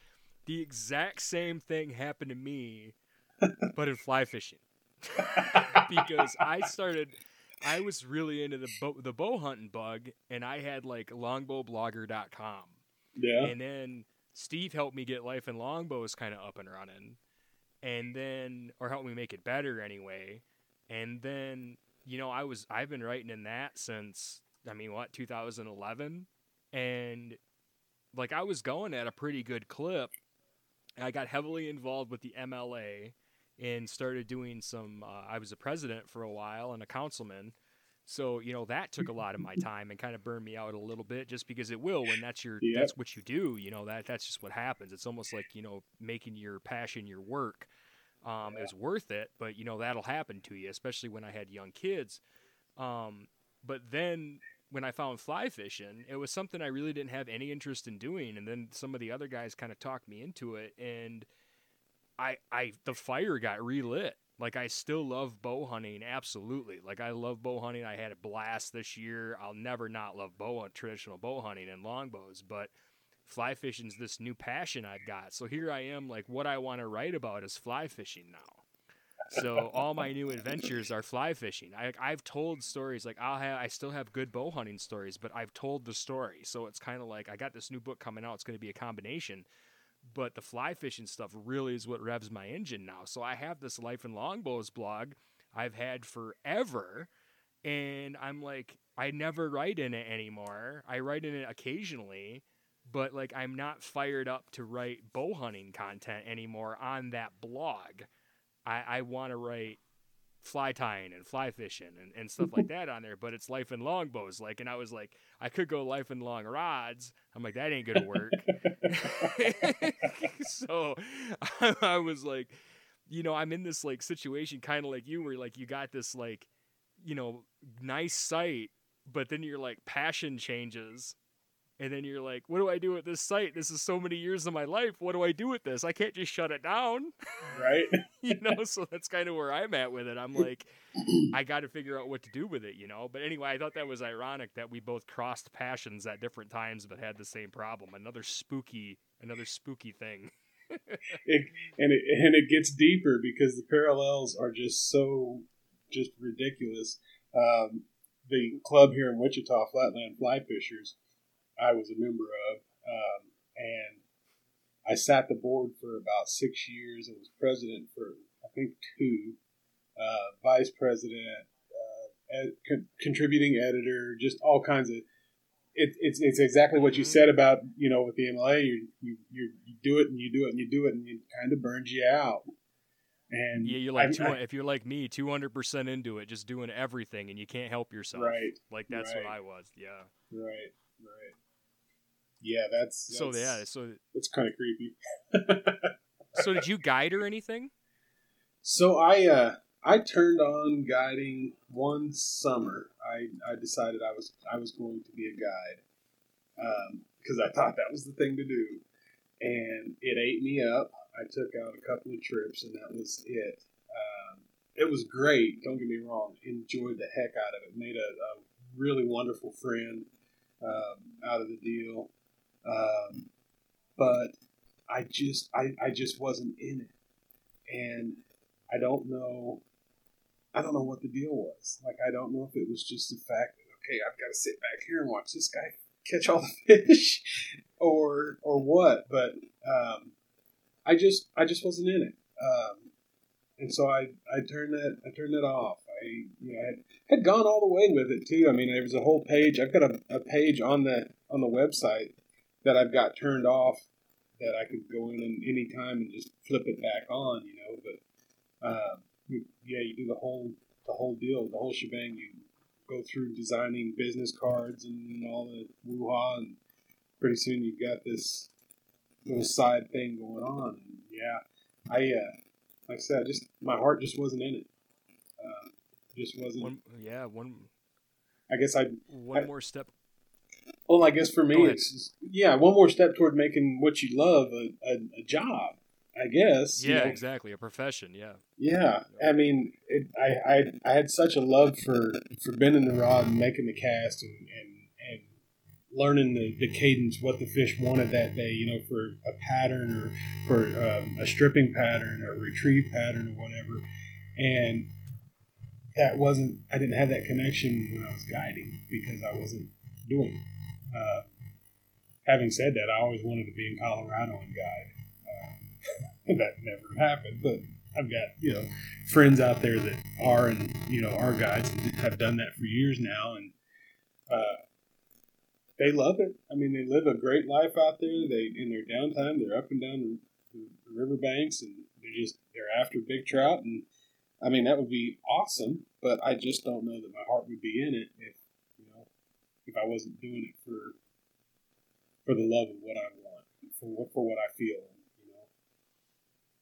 the exact same thing happened to me, but in fly fishing. because I started, I was really into the bow, the bow hunting bug, and I had like longbowblogger.com,
yeah,
and then Steve helped me get Life and Longbows kind of up and running, and then or helped me make it better anyway, and then you know I was I've been writing in that since I mean what 2011, and like I was going at a pretty good clip. I got heavily involved with the MLA and started doing some. Uh, I was a president for a while and a councilman. So you know that took a lot of my time and kind of burned me out a little bit, just because it will when that's your that's what you do. You know that that's just what happens. It's almost like you know making your passion your work. Um, It's worth it, but you know that'll happen to you, especially when I had young kids. Um, but then when I found fly fishing, it was something I really didn't have any interest in doing, and then some of the other guys kind of talked me into it, and I I the fire got relit. Like I still love bow hunting, absolutely. Like I love bow hunting. I had a blast this year. I'll never not love bow traditional bow hunting and longbows, but fly fishing's this new passion I've got. So here I am, like what I want to write about is fly fishing now. So all my new adventures are fly fishing. I, I've told stories like I'll have I still have good bow hunting stories, but I've told the story. So it's kind of like I got this new book coming out. It's going to be a combination, but the fly fishing stuff really is what revs my engine now. So I have this Life and Longbows blog I've had forever, and I'm like I never write in it anymore. I write in it occasionally, but like I'm not fired up to write bow hunting content anymore on that blog. I, I want to write fly tying and fly fishing and, and stuff like that on there, but it's life and longbows. Like, and I was like, I could go life and long rods. I'm like, that ain't gonna work. so I, I was like, you know, I'm in this like situation, kind of like you, where like you got this like, you know, nice site, but then your like passion changes. And then you're like, what do I do with this site? This is so many years of my life. What do I do with this? I can't just shut it down.
right.
you know so that's kind of where i'm at with it i'm like i got to figure out what to do with it you know but anyway i thought that was ironic that we both crossed passions at different times but had the same problem another spooky another spooky thing
it, and it and it gets deeper because the parallels are just so just ridiculous. Um, the club here in Wichita, Flatland Fly Fishers, I was a member of, um, and I sat the board for about six years. I was president for I think two, uh, vice president, uh, ed- con- contributing editor, just all kinds of. it, it's it's exactly what you
Mhm.
said about you know with the MLA. You you you do it and you do it and you do it and it kind of burns you out. And
Yeah, you're like
I-
two,
I-
if you're like me, two hundred percent into it, just doing everything, and you can't help yourself.
right,
Like that's what. I was. Yeah.
right, right. Yeah, that's,
So yeah. So
it's kind of creepy.
so did you guide or anything?
So I uh, I turned on guiding one summer. I, I decided I was I was going to be a guide because I thought that was the thing to do, and it ate me up. I took out a couple of trips, and that was it. Um, it was great. Don't get me wrong. Enjoyed the heck out of it. Made a, a really wonderful friend um, out of the deal, um, but I just I, I just wasn't in it, and I don't know. I don't know what the deal was. Like, I don't know if it was just the fact that okay, I've got to sit back here and watch this guy catch all the fish, or or what. But um, I just I just wasn't in it, um, and so I I turned that I turned that off. I you know had, had gone all the way with it too. I mean, there was a whole page. I've got a, a page on the on the website that I've got turned off that I could go in and any time and just flip it back on. You know, but uh, yeah, you do the whole the whole deal, the whole shebang. You go through designing business cards and all the woo-ha, and pretty soon you've got this little side thing going on. And yeah, I uh, like I said, just my heart just wasn't in it. Uh, just wasn't.
One, yeah, one
I guess I.
one
I-
more step.
Well, I guess for me, it's yeah, one more step toward making what you love a, a, a job. I guess. you
Yeah,
know?
exactly. A profession. Yeah.
Yeah, I mean, it, I, I I had such a love for for bending the rod and making the cast and and, and learning the, the cadence, what the fish wanted that day. You know, for a pattern or for um, a stripping pattern or a retrieve pattern or whatever. And that wasn't. I didn't have that connection when I was guiding because I wasn't doing. it. Uh, having said that, I always wanted to be in Colorado and guide. Um, that never happened, but I've got you know friends out there that are and you know are guides and have done that for years now, and uh, they love it. I mean, they live a great life out there. They in their downtime, they're up and down the, the riverbanks, and they're just they're after big trout. And I mean, that would be awesome, but I just don't know that my heart would be in it if if I wasn't doing it for for the love of what I want, for what for what I feel. You know,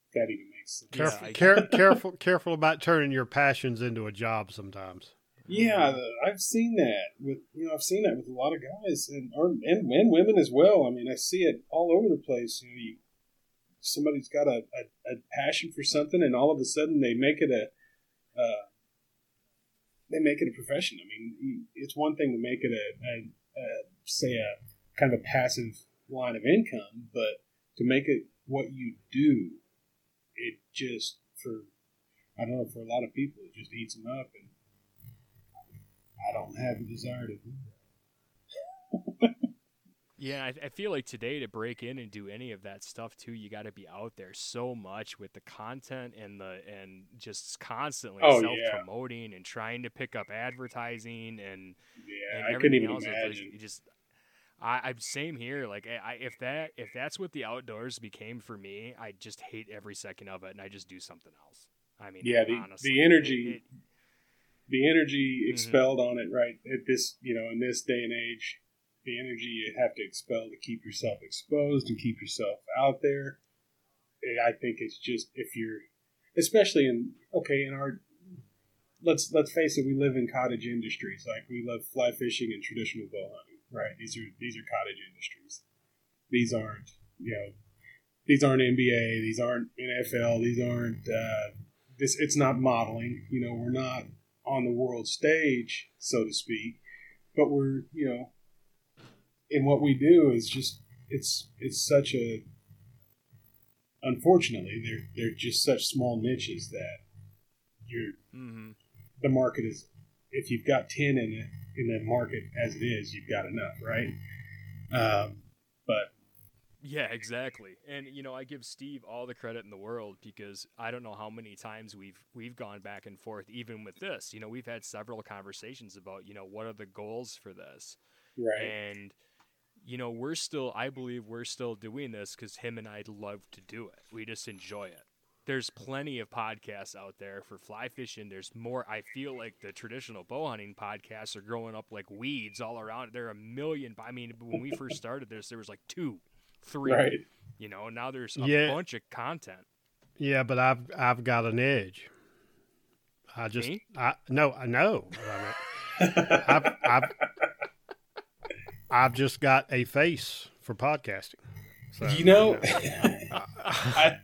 if that even makes sense.
Careful,
I-
care, careful, careful about turning your passions into a job sometimes.
Yeah, the- I've seen that with you know I've seen that with a lot of guys and or, and, and women as well. I mean, I see it all over the place. You know, you, somebody's got a, a, a passion for something, and all of a sudden they make it a uh, they make it a profession. I mean, it's one thing to make it a, a, a say a kind of a passive line of income, but to make it what you do, it just for I don't know for a lot of people it just eats them up and. I don't have a desire to do that.
Yeah, I, I feel like today to break in and do any of that stuff too, you got to be out there so much with the content and the and just constantly
Oh,
self
yeah.
promoting and trying to pick up advertising and
Yeah,
and
I couldn't even
else.
Imagine.
just I, I'm same here. Like I, I- if that if that's what the outdoors became for me, I just hate every second of it, and I just do something else. I mean,
Yeah, the-
honestly,
the energy
it-
the energy
Mhm.
expelled on it right at this you know in this day and age the energy you have to expel to keep yourself exposed and keep yourself out there. I think it's just if you're especially in okay in our let's let's face it we live in cottage industries. Like we love fly fishing and traditional bow hunting right? These are these are cottage industries. These aren't you know these aren't nba these aren't nfl these aren't uh, this it's not modeling. You know we're not on the world stage so to speak but we're you know and what we do is just it's it's such a unfortunately they're they're just such small niches that you're
mhm.
the market is if you've got 10 in it in the market as it is you've got enough right um, but
Yeah, exactly. And you know, I give Steve all the credit in the world because I don't know how many times we've we've gone back and forth even with this. You know, we've had several conversations about, you know, what are the goals for this?
Right.
And you know, we're still I believe we're still doing this cuz him and I love to do it. We just enjoy it. There's plenty of podcasts out there for fly fishing. There's more. I feel like the traditional bow hunting podcasts are growing up like weeds all around. There are a million. I mean, when we first started this, there was like two three.
Right.
You know, now there's a
Yeah.
bunch of content.
Yeah, but I've I've got an edge. I just
Me?
I no I know. I mean, I've, I've I've just got a face for podcasting. So,
you know, I,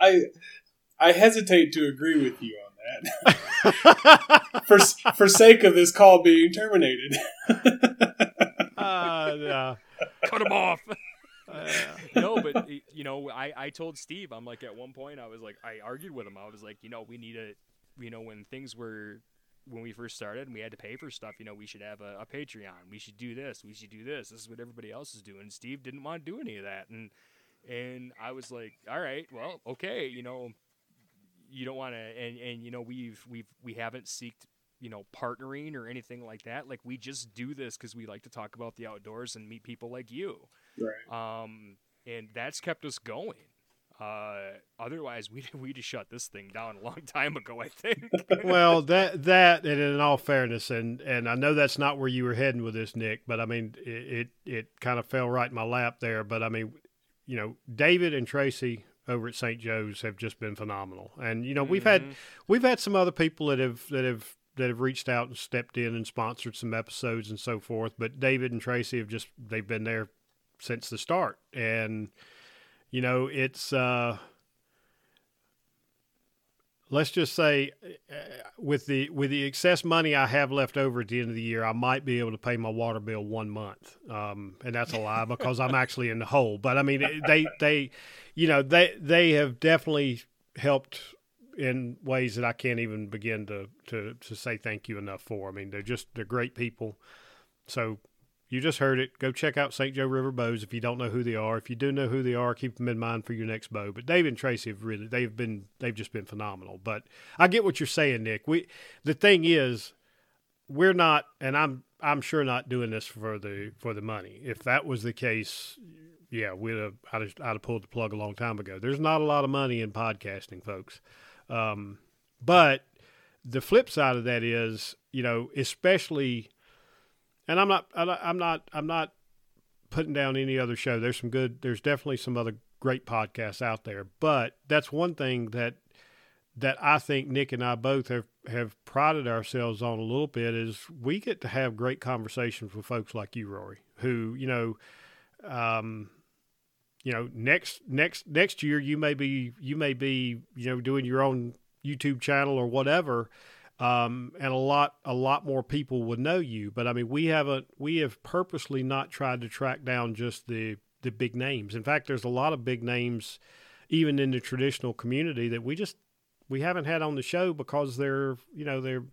I I hesitate to agree with you on that. for for sake of this call being terminated.
uh, yeah.
Cut him off.
Uh,
no, but you know, I I told Steve, I'm like at one point I was like I argued with him. I was like, you know, we need a, you know, when things were when we first started and we had to pay for stuff, you know, we should have a, a Patreon. We should do this. We should do this. This is what everybody else is doing. Steve didn't want to do any of that, and and I was like, all right, well, okay, you know, you don't want to, and and you know, we've we've we haven't seeked you know partnering or anything like that. Like we just do this because we like to talk about the outdoors and meet people like you
Right.
um, and that's kept us going. Uh, otherwise, we we just shut this thing down a long time ago. I think.
well, that that and in all fairness, and and I know that's not where you were heading with this, Nick, but I mean it it, it kind of fell right in my lap there. But I mean, you know, David and Tracy over at St. Joe's have just been phenomenal, and you know we've had
Mhm.
we've had some other people that have that have that have reached out and stepped in and sponsored some episodes and so forth. But David and Tracy have just they've been there since the start, and you know it's. uh Let's just say, uh, with the with the excess money I have left over at the end of the year, I might be able to pay my water bill one month, um, and that's a lie because I'm actually in the hole. But I mean, they they, you know, they they have definitely helped in ways that I can't even begin to, to, to say thank you enough for. I mean, they're just they're great people. So you just heard it. Go check out St. Joe River Bows if you don't know who they are. If you do know who they are, keep them in mind for your next bow. But Dave and Tracy have really they've been they've just been phenomenal. But I get what you're saying, Nick. We the thing is we're not and I'm I'm sure not doing this for the for the money. If that was the case, yeah, we'd have I'd have, I'd have pulled the plug a long time ago. There's not a lot of money in podcasting, folks. Um, but the flip side of that is, you know, especially, and I'm not, I'm not, I'm not, putting down any other show. There's some good, there's definitely some other great podcasts out there, but that's one thing that that I think Nick and I both have have prided ourselves on a little bit is we get to have great conversations with folks like you, Rory, who you know. Um, you know next next next year you may be you may be you know doing your own YouTube channel or whatever um, and a lot a lot more people would know you. But I mean we haven't we have purposely not tried to track down just the the big names. In fact there's a lot of big names even in the traditional community that we just we haven't had on the show because they're you know they're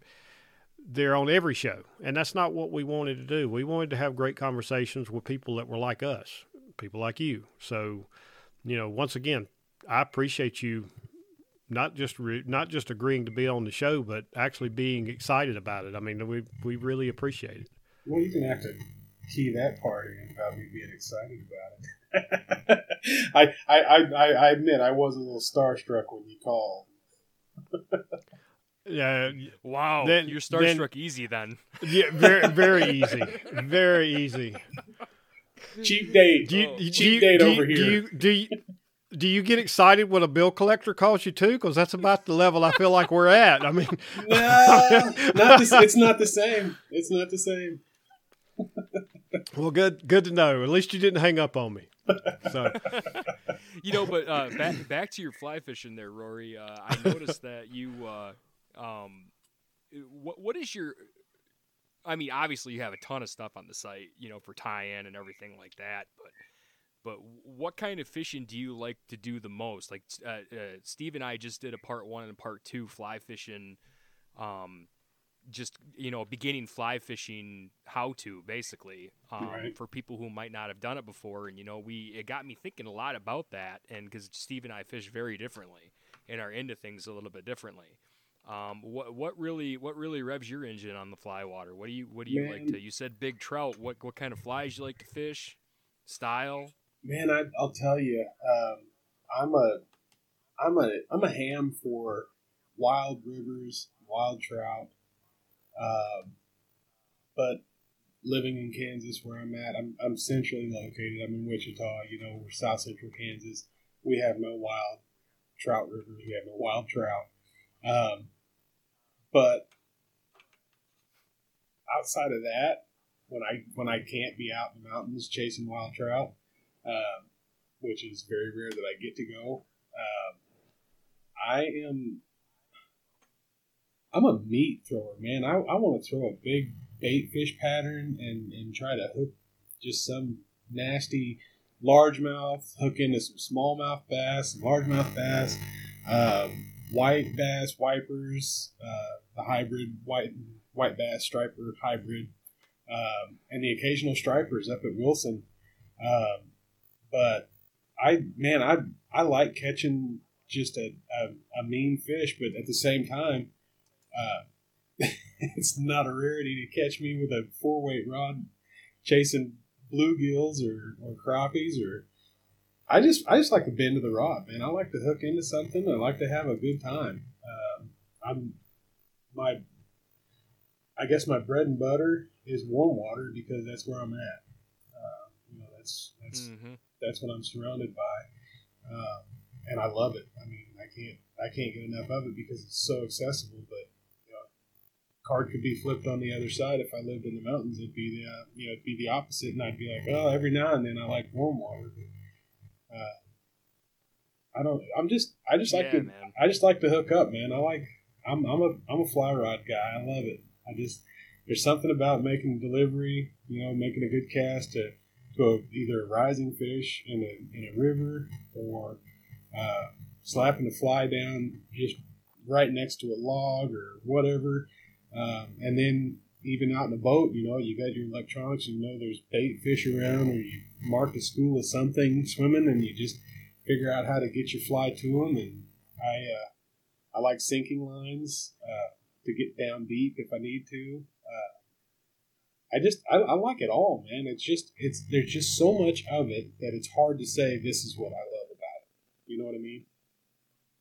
they're on every show. And that's not what we wanted to do. We wanted to have great conversations with people that were like us people like you. So, you know, once again, I appreciate you not just re- not just agreeing to be on the show, but actually being excited about it. I mean, we we really appreciate it.
Well, you can have to key that part in about me being excited about it. I, I, I, I admit I was a little starstruck when you called.
Yeah,
Wow,
Then-
you're
then-
starstruck easy then.
yeah, very very easy, very easy.
Cheap date.
Do you,
Oh.
do you,
Cheap
do
date
you-
over
do
here.
you, do you, do you get excited when a bill collector calls you too? Because that's about the level I feel like we're at. I mean,
No, not the, it's not the same. It's not the same.
well, good good to know. At least you didn't hang up on me. So
you know, but uh, back back to your fly fishing there, Rory. Uh, I noticed that you, uh, um, what what is your? I mean, obviously you have a ton of stuff on the site, you know, for tying and everything like that. But but what kind of fishing do you like to do the most? Like uh, uh, Steve and I just did a part one and part two fly fishing. Um, just you know beginning fly fishing how to basically um,
Right.
for people who might not have done it before. And you know we it got me thinking a lot about that. And because steve and i fish very differently and are into things a little bit differently. Um, what what really what really revs your engine on the fly water? What do you what do you like to you said big trout. What what kind of flies you like to fish? Style
Man, I, I'll tell you, um, I'm a, I'm a, I'm a ham for wild rivers, wild trout. Um, but living in Kansas, where I'm at, I'm, I'm centrally located. I'm in Wichita. You know, we're South Central Kansas. We have no wild trout rivers. We have no wild trout. Um, but outside of that, when I when I can't be out in the mountains chasing wild trout, um, which is very rare that I get to go. Um, I am. I'm a meat thrower, man. I, I want to throw a big bait fish pattern and, and try to hook just some nasty largemouth, hook into some smallmouth bass, largemouth bass, um, white bass, wipers, uh, the hybrid white white bass striper hybrid, um, and the occasional stripers up at Wilson. Um, but I man, I I like catching just a, a, a mean fish, but at the same time, uh, it's not a rarity to catch me with a four weight rod chasing bluegills or, or crappies or I just I just like to bend to the rod, man. I like to hook into something. I like to have a good time. Um, I'm my I guess my bread and butter is warm water because that's where I'm at. Uh, you know, that's that's
mm-hmm.
That's what I'm surrounded by, um, and I love it. I mean, I can't I can't get enough of it because it's so accessible. But you know, card could be flipped on the other side. If I lived in the mountains, it'd be the uh, you know it'd be the opposite, and I'd be like, oh, every now and then I like warm water. But, uh, I don't. I'm just. I just like
Yeah,
to.
man.
I just like to hook up, man. I like. I'm. I'm a. I'm a fly rod guy. I love it. I just. There's something about making delivery. You know, making a good cast to a, either a rising fish in a in a river or uh, slapping a fly down just right next to a log or whatever, um, and then even out in a boat, you know, you got your electronics, you know, there's bait fish around, or you mark a school of something swimming, and you just figure out how to get your fly to them. And I uh, I like sinking lines uh, to get down deep if I need to. I just I, I like it all, man. It's just it's there's just so much of it that it's hard to say this is what I love about it. You know what I mean?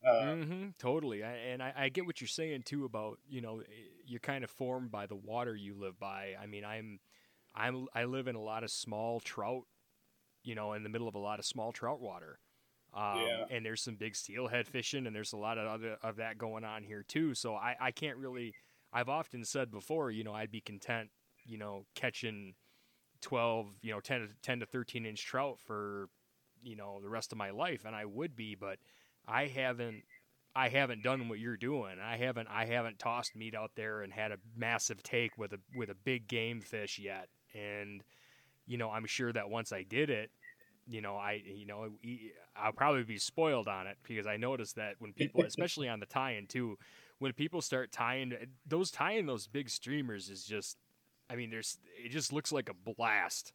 Uh,
hmm totally, I, and I, I get what you're saying too about you know eh, you're kind of formed by the water you live by. I mean, I'm, I'm I live in a lot of small trout, you know, in the middle of a lot of small trout water. Um,
Yeah.
And there's some big steelhead fishing, and there's a lot of other of that going on here too. So I, I can't really. I've often said before, you know, I'd be content, you know, catching 12, you know, 10 to 10 to 13 inch trout for, you know, the rest of my life, and I would be, but I haven't I haven't done what you're doing. I haven't I haven't tossed meat out there and had a massive take with a with a big game fish yet. And you know, I'm sure that once I did it, you know, I you know, I'll probably be spoiled on it because I noticed that when people, especially on the tying too, when people start tying those tying those big streamers is just I mean, there's it just looks like a blast.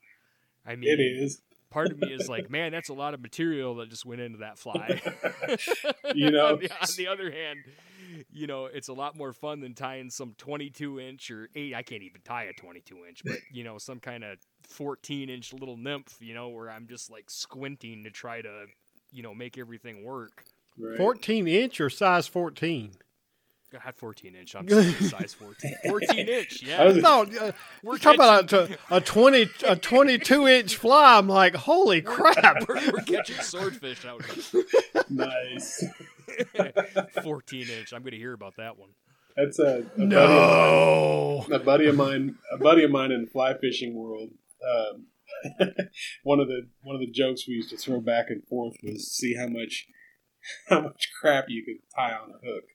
I mean,
it is.
part of me is like, man, that's a lot of material that just went into that fly.
You know,
on, the, on the other hand, you know, it's a lot more fun than tying some 22 inch or eight. I can't even tie a 22 inch, but you know, some kind of 14 inch little nymph. You know, where I'm just like squinting to try to, you know, make everything work.
Right.
14 inch or size 14?
God, 14 inch. I'm sorry, size 14. 14 inch. Yeah,
No, uh,
we're
we're talking about a, a 20 a 22 inch fly. I'm like, holy crap.
we're, we're catching swordfish out here.
nice.
14 inch. I'm gonna hear about that one.
That's a, a buddy of mine.
No.
a buddy of mine, a buddy of mine in the fly fishing world. Um, one of the one of the jokes we used to throw back and forth was see how much how much crap you could tie on a hook,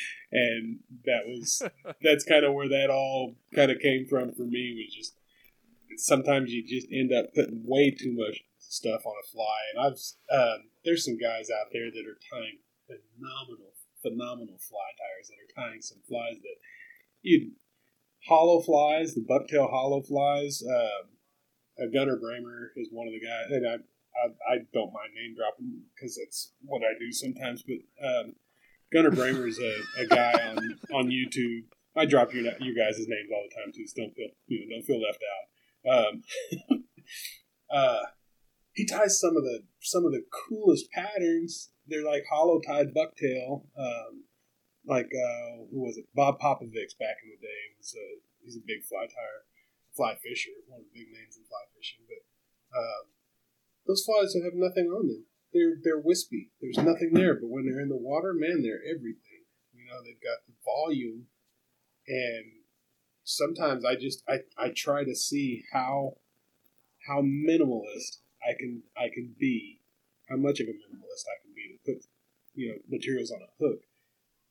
and that was that's kind of where that all kind of came from for me. Was just sometimes you just end up putting way too much stuff on a fly, and I've um, there's some guys out there that are tying phenomenal phenomenal fly tiers that are tying some flies that you hollow flies, the bucktail hollow flies. Um, uh, Gunnar Brammer is one of the guys, and I I, I don't mind name dropping because it's what I do sometimes. But um, Gunnar Brammer is a, a guy on on YouTube. I drop your you guys' names all the time too, so don't feel you know don't feel left out. Um, uh, he ties some of the some of the coolest patterns. They're like hollow tied bucktail. Um, like uh, who was it? Bob Popovics back in the day. Was a, he's a big fly tier, fly fisher, one of the big names in fly fishing. But um, those flies have nothing on them. They're they're wispy. There's nothing there. But when they're in the water, man, they're everything. You know, they've got the volume, and sometimes I just I, I try to see how how minimalist I can I can be, how much of a minimalist I can be to put you know materials on a hook,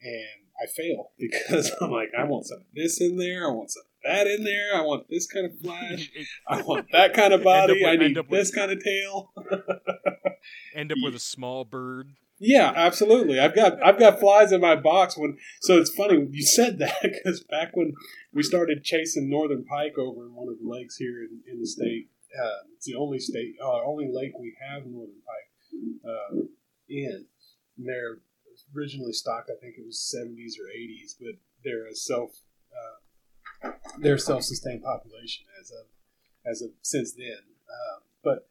and I fail because I'm like I want some of this in there, I want some of that in there, I want this kind of flash, I want that kind of body,
with-
I need this
with-
kind of tail.
End up with a small bird.
Yeah, absolutely. I've got I've got flies in my box when. So it's funny you said that because back when we started chasing northern pike over in one of the lakes here in, in the state, uh, it's the only state, uh, only lake we have northern pike uh, in. They're originally stocked, I think it was seventies or eighties, but they're a self uh, they're self sustained population as of as of since then. Uh, but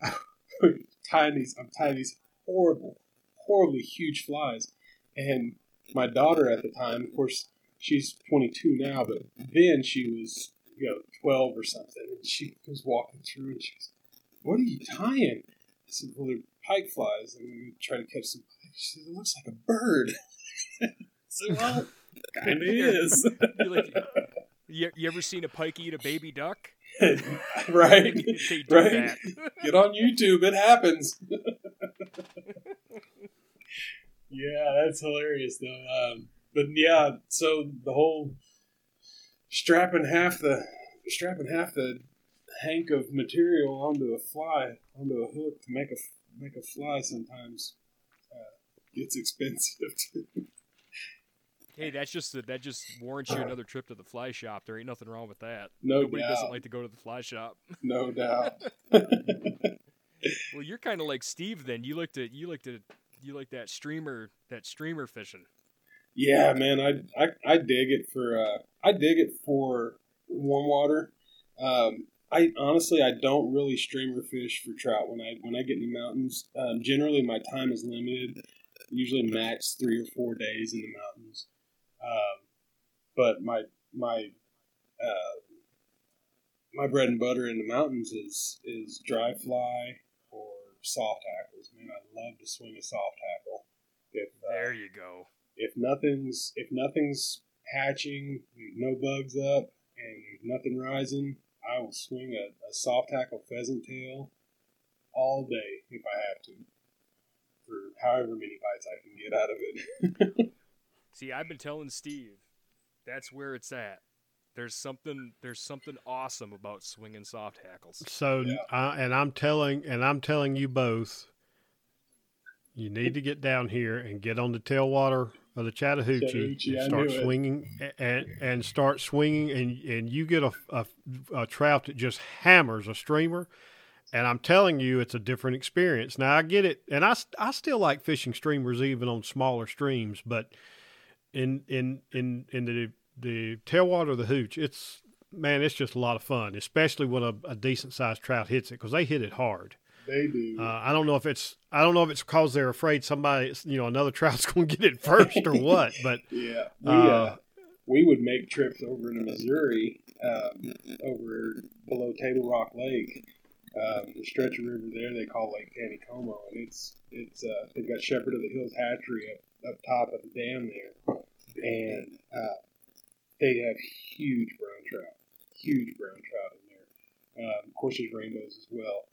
tying these, I'm tying these horrible horribly huge flies. And my daughter at the time, of course, she's 22 now, but then she was, you know, 12 or something. And she was walking through and she goes, What are you tying? I said, Well, they're pike flies. And we try to catch some. She It looks like a bird. Said, Well, kind of is.
You're like, you, you ever seen a pike eat a baby duck?
right? Right? Get on YouTube. It happens. yeah, that's hilarious though. Um, but yeah, so the whole strapping half the strapping half the hank of material onto a fly onto a hook to make a make a fly sometimes gets expensive.
Hey, that's just that just warrants you another trip to the fly shop. There ain't nothing wrong with that.
No
Nobody
doubt.
doesn't like to go to the fly shop.
no doubt.
Well, you're kind of like Steve then. You looked at you looked at you like that streamer that streamer fishing.
Yeah, man, I, I I dig it for uh, I dig it for warm water. Um, I honestly I don't really streamer fish for trout when I when I get in the mountains. Um, generally, my time is limited. Usually, max three or four days in the mountains. Um, but my my uh, my bread and butter in the mountains is is dry fly or soft hackles. Man, I love to swing a soft hackle. If uh,
There you go.
if nothing's if nothing's hatching, no bugs up, and nothing rising, I will swing a, a soft hackle pheasant tail all day if I have to, for however many bites I can get out of it.
See, I've been telling Steve, that's where it's at. There's something there's something awesome about swinging soft hackles.
So,
Yeah.
I, and I'm telling, and I'm telling you both, you need to get down here and get on the tailwater of the Chattahoochee,
Chattahoochee,
and start
knew it.
swinging and and start swinging, and and you get a, a a trout that just hammers a streamer. And I'm telling you, it's a different experience. Now I get it, and I, I still like fishing streamers even on smaller streams, but in in in in the the tailwater of the hooch, it's man, it's just a lot of fun, especially when a, a decent sized trout hits it because they hit it hard.
They do.
Uh, I don't know if it's I don't know if it's because they're afraid somebody you know another trout's going to get it first or what, but
yeah, we
uh,
uh, we would make trips over into Missouri, um, over below Table Rock Lake. Um, the stretch of river there they call Lake Taneycomo, and it's it's uh, they've got Shepherd of the Hills hatchery up, up top of the dam there, and uh, they have huge brown trout, huge brown trout in there. Um, of course, there's rainbows as well.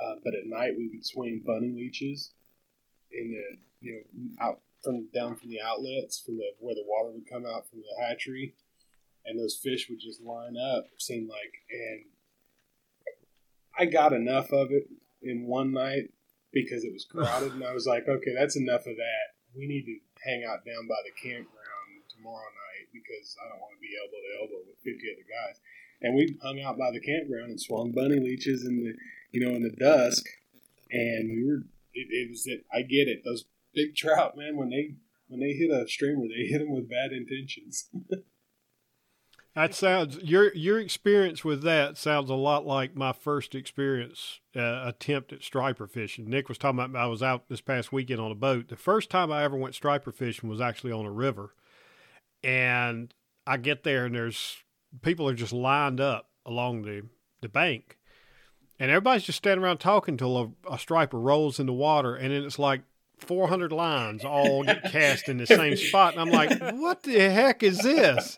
Uh, but at night we would swing bunny leeches in the you know out from down from the outlets from the where the water would come out from the hatchery, and those fish would just line up. Seemed like, and I got enough of it in one night because it was crowded, and I was like, okay, that's enough of that. We need to hang out down by the campground tomorrow night because I don't want to be elbow to elbow with 50 other guys. And we hung out by the campground and swung bunny leeches in the, you know, in the dusk. And we were, it, it was it. I get it. Those big trout, man, when they when they hit a streamer, they hit them with bad intentions.
That sounds your your experience with that sounds a lot like my first experience uh, attempt at striper fishing. Nick was talking about I was out this past weekend on a boat. The first time I ever went striper fishing was actually on a river, and I get there and there's people are just lined up along the the bank, and everybody's just standing around talking until a, a striper rolls in the water, and then it's like 400 lines all get cast in the same spot, and I'm like, what the heck is this?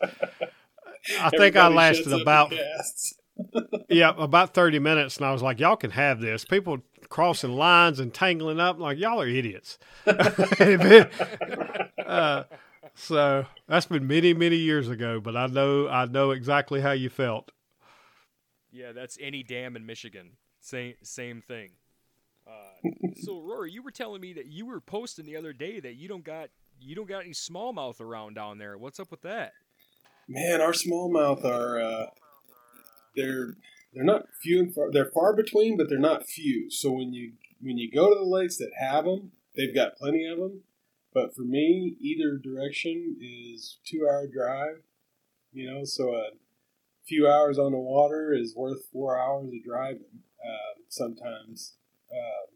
I think I lasted about yeah about thirty minutes, and I was like, "Y'all can have this." People crossing lines and tangling up, like y'all are idiots. uh, so that's been many many years ago, but I know I know exactly how you felt.
Yeah, that's any dam in Michigan. Same same thing. Uh, so Rory, you were telling me that you were posting the other day that you don't got you don't got any smallmouth around down there. What's up with that?
Man, our smallmouth are uh, they're they're not few and far. They're far between, but they're not few. So when you when you go to the lakes that have them, they've got plenty of them. But for me, either direction is two hour drive. You know, so a few hours on the water is worth four hours of driving. Uh, sometimes, um,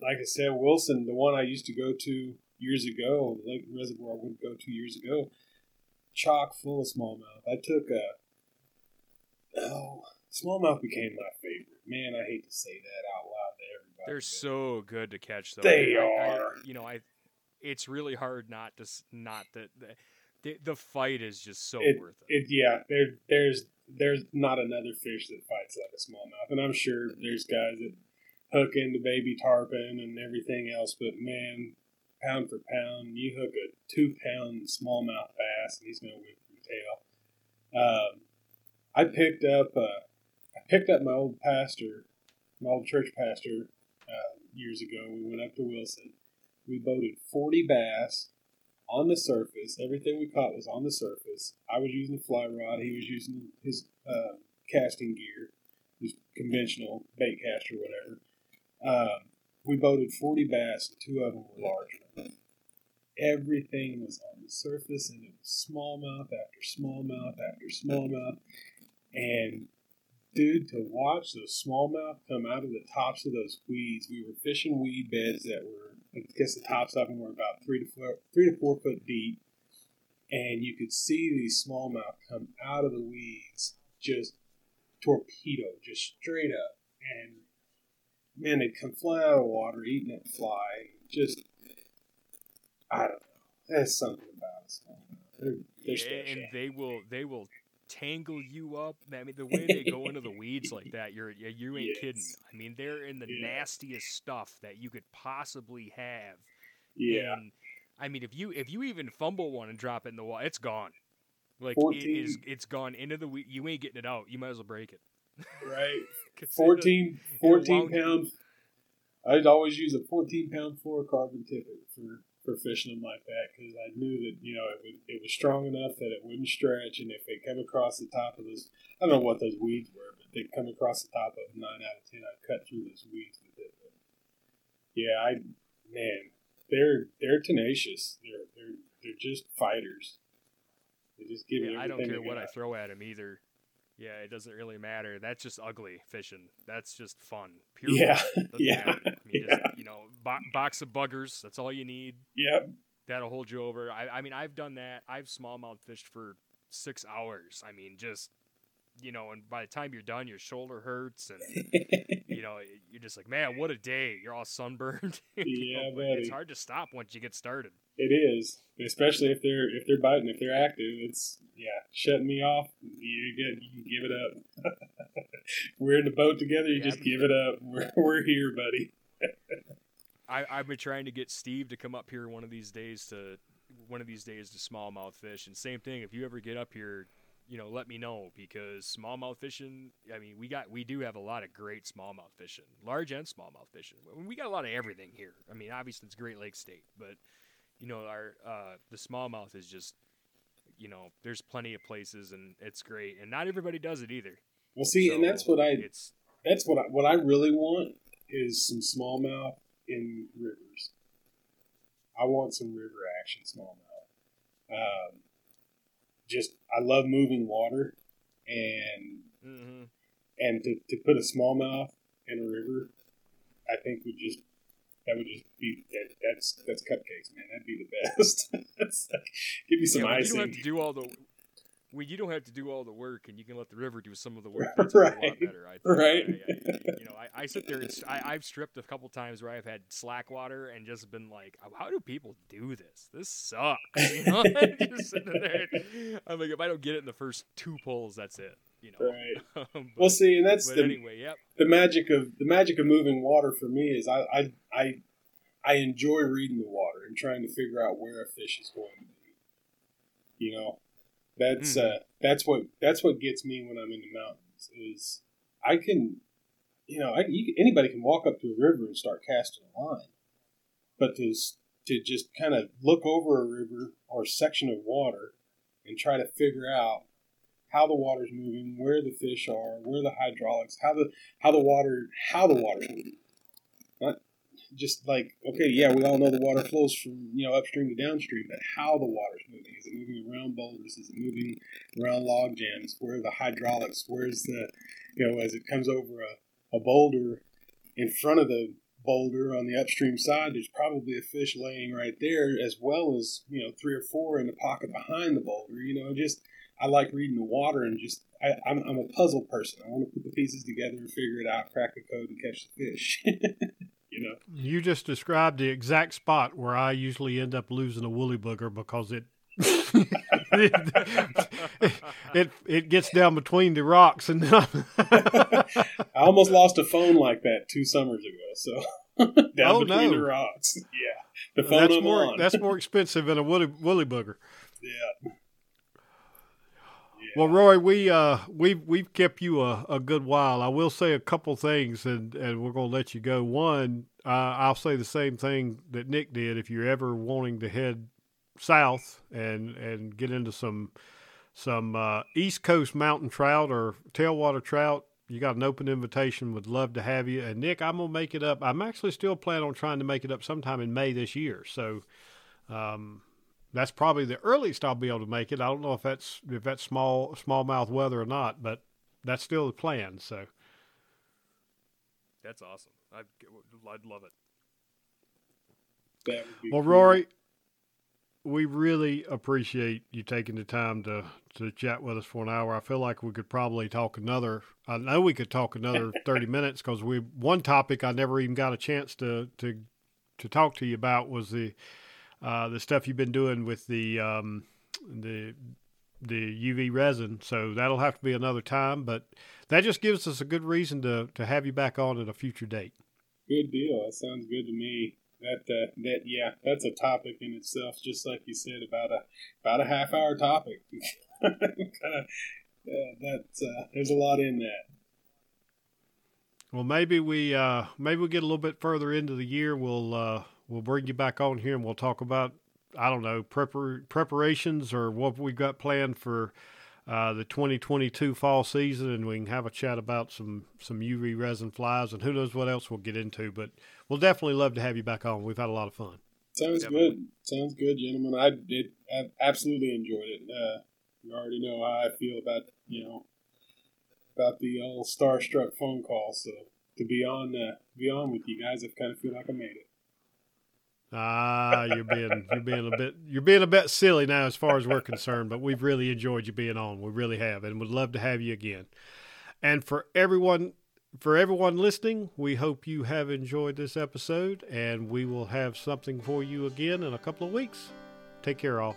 like I said, Wilson, the one I used to go to years ago, lake reservoir I would go to years ago chock full of smallmouth. I took a oh smallmouth became my favorite. Man, I hate to say that out loud to everybody.
They're so good to catch, though.
They
I,
are.
I, you know, I. It's really hard not to not that the, the, the fight is just so
it,
worth
it. it. Yeah, there there's there's not another fish that fights like a smallmouth, and I'm sure there's guys that hook into baby tarpon and everything else, but man, pound for pound, you hook a two pound smallmouth bass and he's going to whip your tail. Um, I picked up uh, I picked up my old pastor, my old church pastor, uh, years ago. We went up to Wilson. We boated forty bass on the surface. Everything we caught was on the surface. I was using the fly rod. He was using his uh, casting gear, his conventional bait caster, whatever. Um, we boated 40 bass, two of them were large. Everything was on the surface, and it was smallmouth after smallmouth after smallmouth. And dude, to watch those smallmouth come out of the tops of those weeds, we were fishing weed beds that were, I guess the tops of them were about three to four, three to four foot deep, and you could see these smallmouth come out of the weeds, just torpedo, just straight up, and man, they'd come flying out of water, eating that fly. Just, I don't know. There's something about. They're, they're
yeah, and they will they will tangle you up. I mean, the way they go into the weeds like that, you're you ain't yes. kidding. I mean, they're in the yeah. nastiest stuff that you could possibly have.
Yeah.
And, I mean, if you if you even fumble one and drop it in the water, it's gone. Like 14. it is, it's gone into the weed. You ain't getting it out. You might as well break it.
Right. 14, 14 pound. I'd always use a 14 pound fluorocarbon tippet for, for fishing them like that because I knew that, you know, it, would, it was strong enough that it wouldn't stretch. And if they come across the top of those, I don't know what those weeds were, but they'd come across the top of 9 out of 10, I'd cut through those weeds with it. But yeah, I, man, they're, they're tenacious. They're, they're, they're just fighters. They just give
yeah, I don't care what
got.
I throw at them either. Yeah, it doesn't really matter. That's just ugly fishing. That's just fun.
Pure yeah, yeah.
I mean, yeah. Just, you know, bo- box of buggers. That's all you need.
Yep.
That'll hold you over. I, I mean, I've done that. I've smallmouth fished for six hours. I mean, just you know, and by the time you're done, your shoulder hurts, and you know, you're just like, man, what a day! You're all sunburned.
yeah,
know, It's hard to stop once you get started.
It is, especially if they're if they're biting, if they're active. It's yeah, shutting me off. You get you give it up. we're in the boat together. You yeah, just give it up. We're we're here, buddy.
I, I've been trying to get Steve to come up here one of these days to one of these days to smallmouth fish. And same thing, if you ever get up here, you know, let me know because smallmouth fishing. I mean, we got we do have a lot of great smallmouth fishing, large and smallmouth fishing. We got a lot of everything here. I mean, obviously it's Great Lakes State, but you know, our uh, the smallmouth is just you know, there's plenty of places, and it's great. And not everybody does it either.
Well, see,
So
and that's what I
It's
that's what I, what I really want is some smallmouth in rivers. I want some river action smallmouth. Um, just I love moving water, and
mhm.
and to, to put a smallmouth in a river, I think would just that would just be that, that's that's cupcakes, man. That'd be the best. like, give me some
yeah, when you
icing.
don't have to do all the. When you don't have to do all the work, and you can let the river do some of the work, that's a lot
Right.
better. I think.
Right.
I- I- you know, I, I sit there and I, have stripped a couple times where I've had slack water and just been like, oh, "How do people do this? This sucks." You know, just sitting there. I'm like, if I don't get it in the first two pulls, that's it. You know.
Right.
but,
Well, see, and that's the
anyway, yep.
the magic of the magic of moving water for me is I I I, I enjoy reading the water and trying to figure out where a fish is going to be. You know, that's
Mhm.
uh, that's what that's what gets me when I'm in the mountains is I can, you know, I, you, anybody can walk up to a river and start casting a line, but to to just kind of look over a river or a section of water and try to figure out how the water's moving, where the fish are, where the hydraulics, how the how the water how the water's moving. Just like okay, yeah, we all know the water flows from you know upstream to downstream, but how the water's moving? Is it moving around boulders? Is it moving around log jams? Where are the hydraulics? Where's the you know as it comes over a, a boulder in front of the boulder on the upstream side, there's probably a fish laying right there, as well as you know three or four in the pocket behind the boulder. You know, just I like reading the water and just I, I'm, I'm a puzzle person. I want to put the pieces together and figure it out, crack the code, and catch the fish. you know,
You just described the exact spot where I usually end up losing a woolly booger because it it, it it gets down between the rocks and
I almost lost a phone like that two summers ago. So down
Oh,
between
no.
the rocks. Yeah, the phone
that's
I'm
more
on.
that's more expensive than a woolly woolly booger.
yeah.
Well, Roy, we uh we we've kept you a, a good while. I will say a couple things, and and we're gonna let you go. One, uh, I'll say the same thing that Nick did. If you're ever wanting to head south and and get into some some uh, East Coast mountain trout or tailwater trout, you got an open invitation. Would love to have you. And Nick, I'm gonna make it up. I'm actually still planning on trying to make it up sometime in May this year. So. Um, that's probably the earliest I'll be able to make it. I don't know if that's if that's small smallmouth weather or not, but that's still the plan. So
That's awesome. I'd, I'd love it.
That would be
well,
cool.
Rory, we really appreciate you taking the time to to chat with us for an hour. I feel like we could probably talk another. I know we could talk another thirty minutes because we one topic I never even got a chance to to to talk to you about was the uh, the stuff you've been doing with the um, the the UV resin. So that'll have to be another time, but that just gives us a good reason to to have you back on at a future date.
Good deal. That sounds good to me. That uh, that yeah, that's a topic in itself. Just like you said, about a about a half hour topic. kind of yeah, that's uh, there's a lot in that.
Well, maybe we uh, maybe we get a little bit further into the year. We'll uh, we'll bring you back on here and we'll talk about I don't know prepar- preparations or what we've got planned for uh, the 2022 fall season, and we can have a chat about some some UV resin flies and who knows what else we'll get into. But we'll definitely love to have you back on. We've had a lot of fun.
Sounds
Definitely.
good. Sounds good, gentlemen. I did. I absolutely enjoyed it. Uh, you already know how I feel about you know about the old starstruck phone call. So to be on uh, be on with you guys, I kind of feel like I made it.
Ah, you're being you're being a bit you're being a bit silly now as far as we're concerned, but we've really enjoyed you being on. We really have, and would love to have you again. And for everyone for everyone listening, we hope you have enjoyed this episode, and we will have something for you again in a couple of weeks. Take care, all.